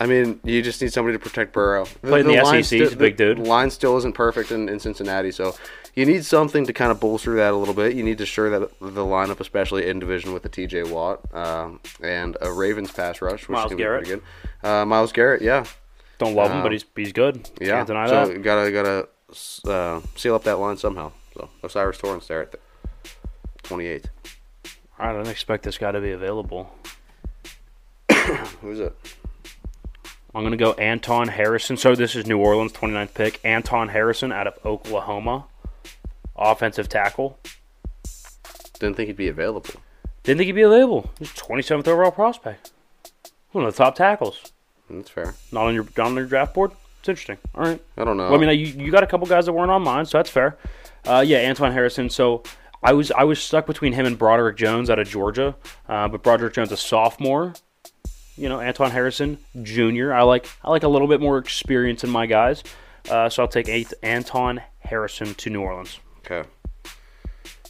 I mean, you just need somebody to protect Burrow. Played in the line SEC, he's a big dude. Line still isn't perfect in, in Cincinnati, so you need something to kind of bolster that a little bit. You need to sure that the lineup, especially in division with the T.J. Watt um, and a Ravens pass rush, which Myles is Garrett. be pretty good. Uh, Myles Garrett, yeah, Don't love him, but he's he's good. yeah. Can't deny so that. gotta gotta uh, seal up that line somehow. So O'Cyrus Torrence there at the 28th. I didn't expect this guy to be available. Who's it? I'm going to go Anton Harrison. So this is New Orleans, 29th pick. Anton Harrison out of Oklahoma, offensive tackle. Didn't think he'd be available. Didn't think he'd be available. He's 27th overall prospect. One of the top tackles. That's fair. Not on your not on your draft board. It's interesting. All right. I don't know. Well, I mean, you, you got a couple guys that weren't on mine, so that's fair. Uh, yeah, Antoine Harrison. So I was I was stuck between him and Broderick Jones out of Georgia, uh, but Broderick Jones a sophomore. You know, Antoine Harrison junior. I like I like a little bit more experience in my guys, uh, so I'll take eighth Anton Harrison to New Orleans. Okay.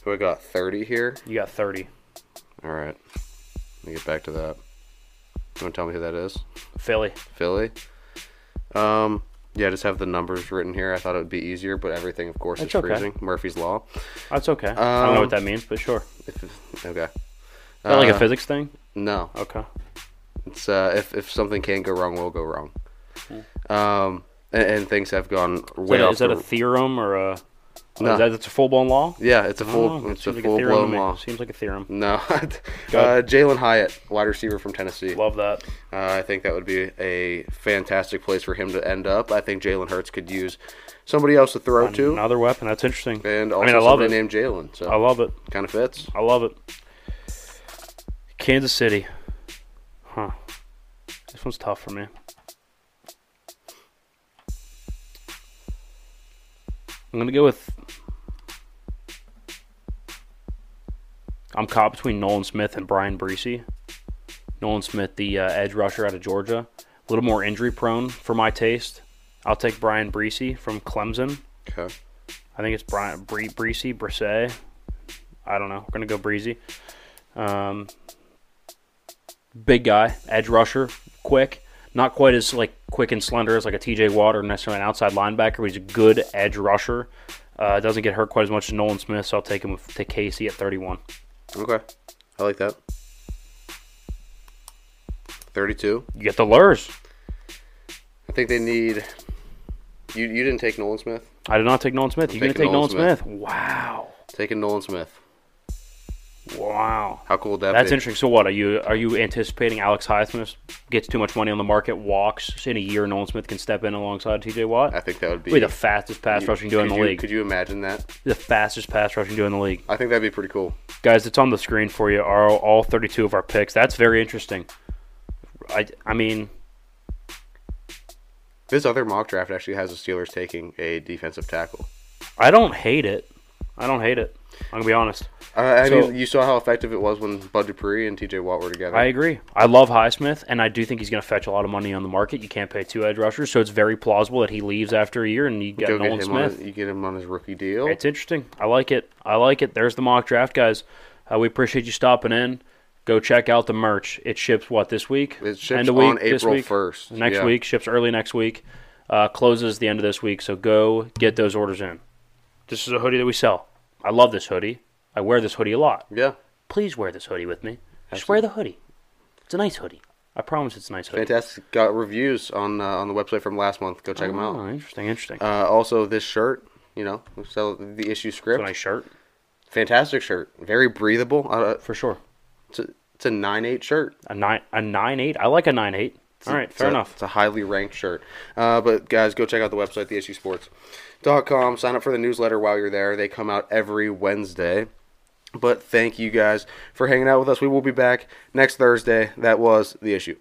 So we got 30 here. You got thirty. All right. Let me get back to that. You want to tell me who that is? Philly. Philly. Um, yeah, I just have the numbers written here. I thought it would be easier, but everything, of course, That's is okay. freezing. Murphy's law. That's okay. I don't know Um, what that means, but sure. If, okay. that like a Uh, physics thing? No, Okay. it's uh, if if something can't go wrong, will go wrong. Um, and, and things have gone Is that, off. is that a theorem or a? No. Is that it's a full blown law? yeah, it's a full Oh, it's a like full to blown law. Seems like a theorem. No, *laughs* uh, Jalin Hyatt, wide receiver from Tennessee. Love that. Uh, I think that would be a fantastic place for him to end up. I think Jalen Hurts could use somebody else to throw to, Another weapon. That's interesting. and also I mean, I love it. named Jalen. So I love it. kind of fits. I love it. Kansas City. Huh. This one's tough for me. I'm going to go with. I'm caught between Nolan Smith and Bryan Bresee. Nolan Smith, the uh, edge rusher out of Georgia. A little more injury prone for my taste. I'll take Bryan Bresee from Clemson. Okay. I think it's Brian Bree, Breesy, Brisset. I don't know. We're gonna go Breezy. Um, big guy, edge rusher, quick. Not quite as like quick and slender as like a T.J. Watt or necessarily an outside linebacker. But he's a good edge rusher. Uh, doesn't get hurt quite as much as Nolan Smith, so I'll take him with, to Casey at 31. Okay. I like that. 32. You get the lures. I think they need. You you didn't take Nolan Smith. I did not take Nolan Smith. I'm You gonna take Nolan Smith? Wow, Taking Nolan Smith. Wow. How cool would that That's be? interesting. So what are you are you anticipating? Alex Highsmith gets too much money on the market, walks in a year. Nolan Smith can step in alongside T.J. Watt. I think that would be Be the fastest pass you- rushing duo in the you- league. Could you imagine that? The fastest pass rushing duo in the league. I think that'd be pretty cool. Guys, it's on the screen for you. Are all 32 of our picks? That's very interesting. I I mean, This other mock draft actually has the Steelers taking a defensive tackle. I don't hate it. I don't hate it. I'm gonna be honest. Uh, I So- mean, you saw how effective it was when Bud Dupree and T.J. Watt were together. I agree. I love Highsmith, and I do think he's going to fetch a lot of money on the market. You can't pay two edge rushers, so it's very plausible that he leaves after a year and you get Go Nolan get Smith. his, you get him on his rookie deal. It's interesting. I like it. I like it. There's the mock draft, guys. Uh, we appreciate you stopping in. Go check out the merch. It ships what this week? It ships End of week, on April week? 1st. Next Yeah. week ships early next week. Uh, closes the end of this week. So go get those orders in. This is a hoodie that we sell. I love this hoodie. I wear this hoodie a lot. Yeah, Please wear this hoodie with me. Just wear the hoodie. It's a nice hoodie. I promise it's a nice hoodie. fantastic. Got reviews on uh, on the website from last month. Go check them out. Oh, interesting, interesting. Uh, also, this shirt, you know, we sell the issue it's a script. nice shirt Fantastic shirt. Very breathable. Uh, for sure. it's a it's a nine eight shirt. A nine, a nine eight. I like a nine eight. All right, fair a- enough. It's a highly ranked shirt. Uh, but guys, go check out the website, theissuesports.com. Sign up for the newsletter while you're there. They come out every Wednesday. But thank you guys for hanging out with us. We will be back next Thursday. That was the issue.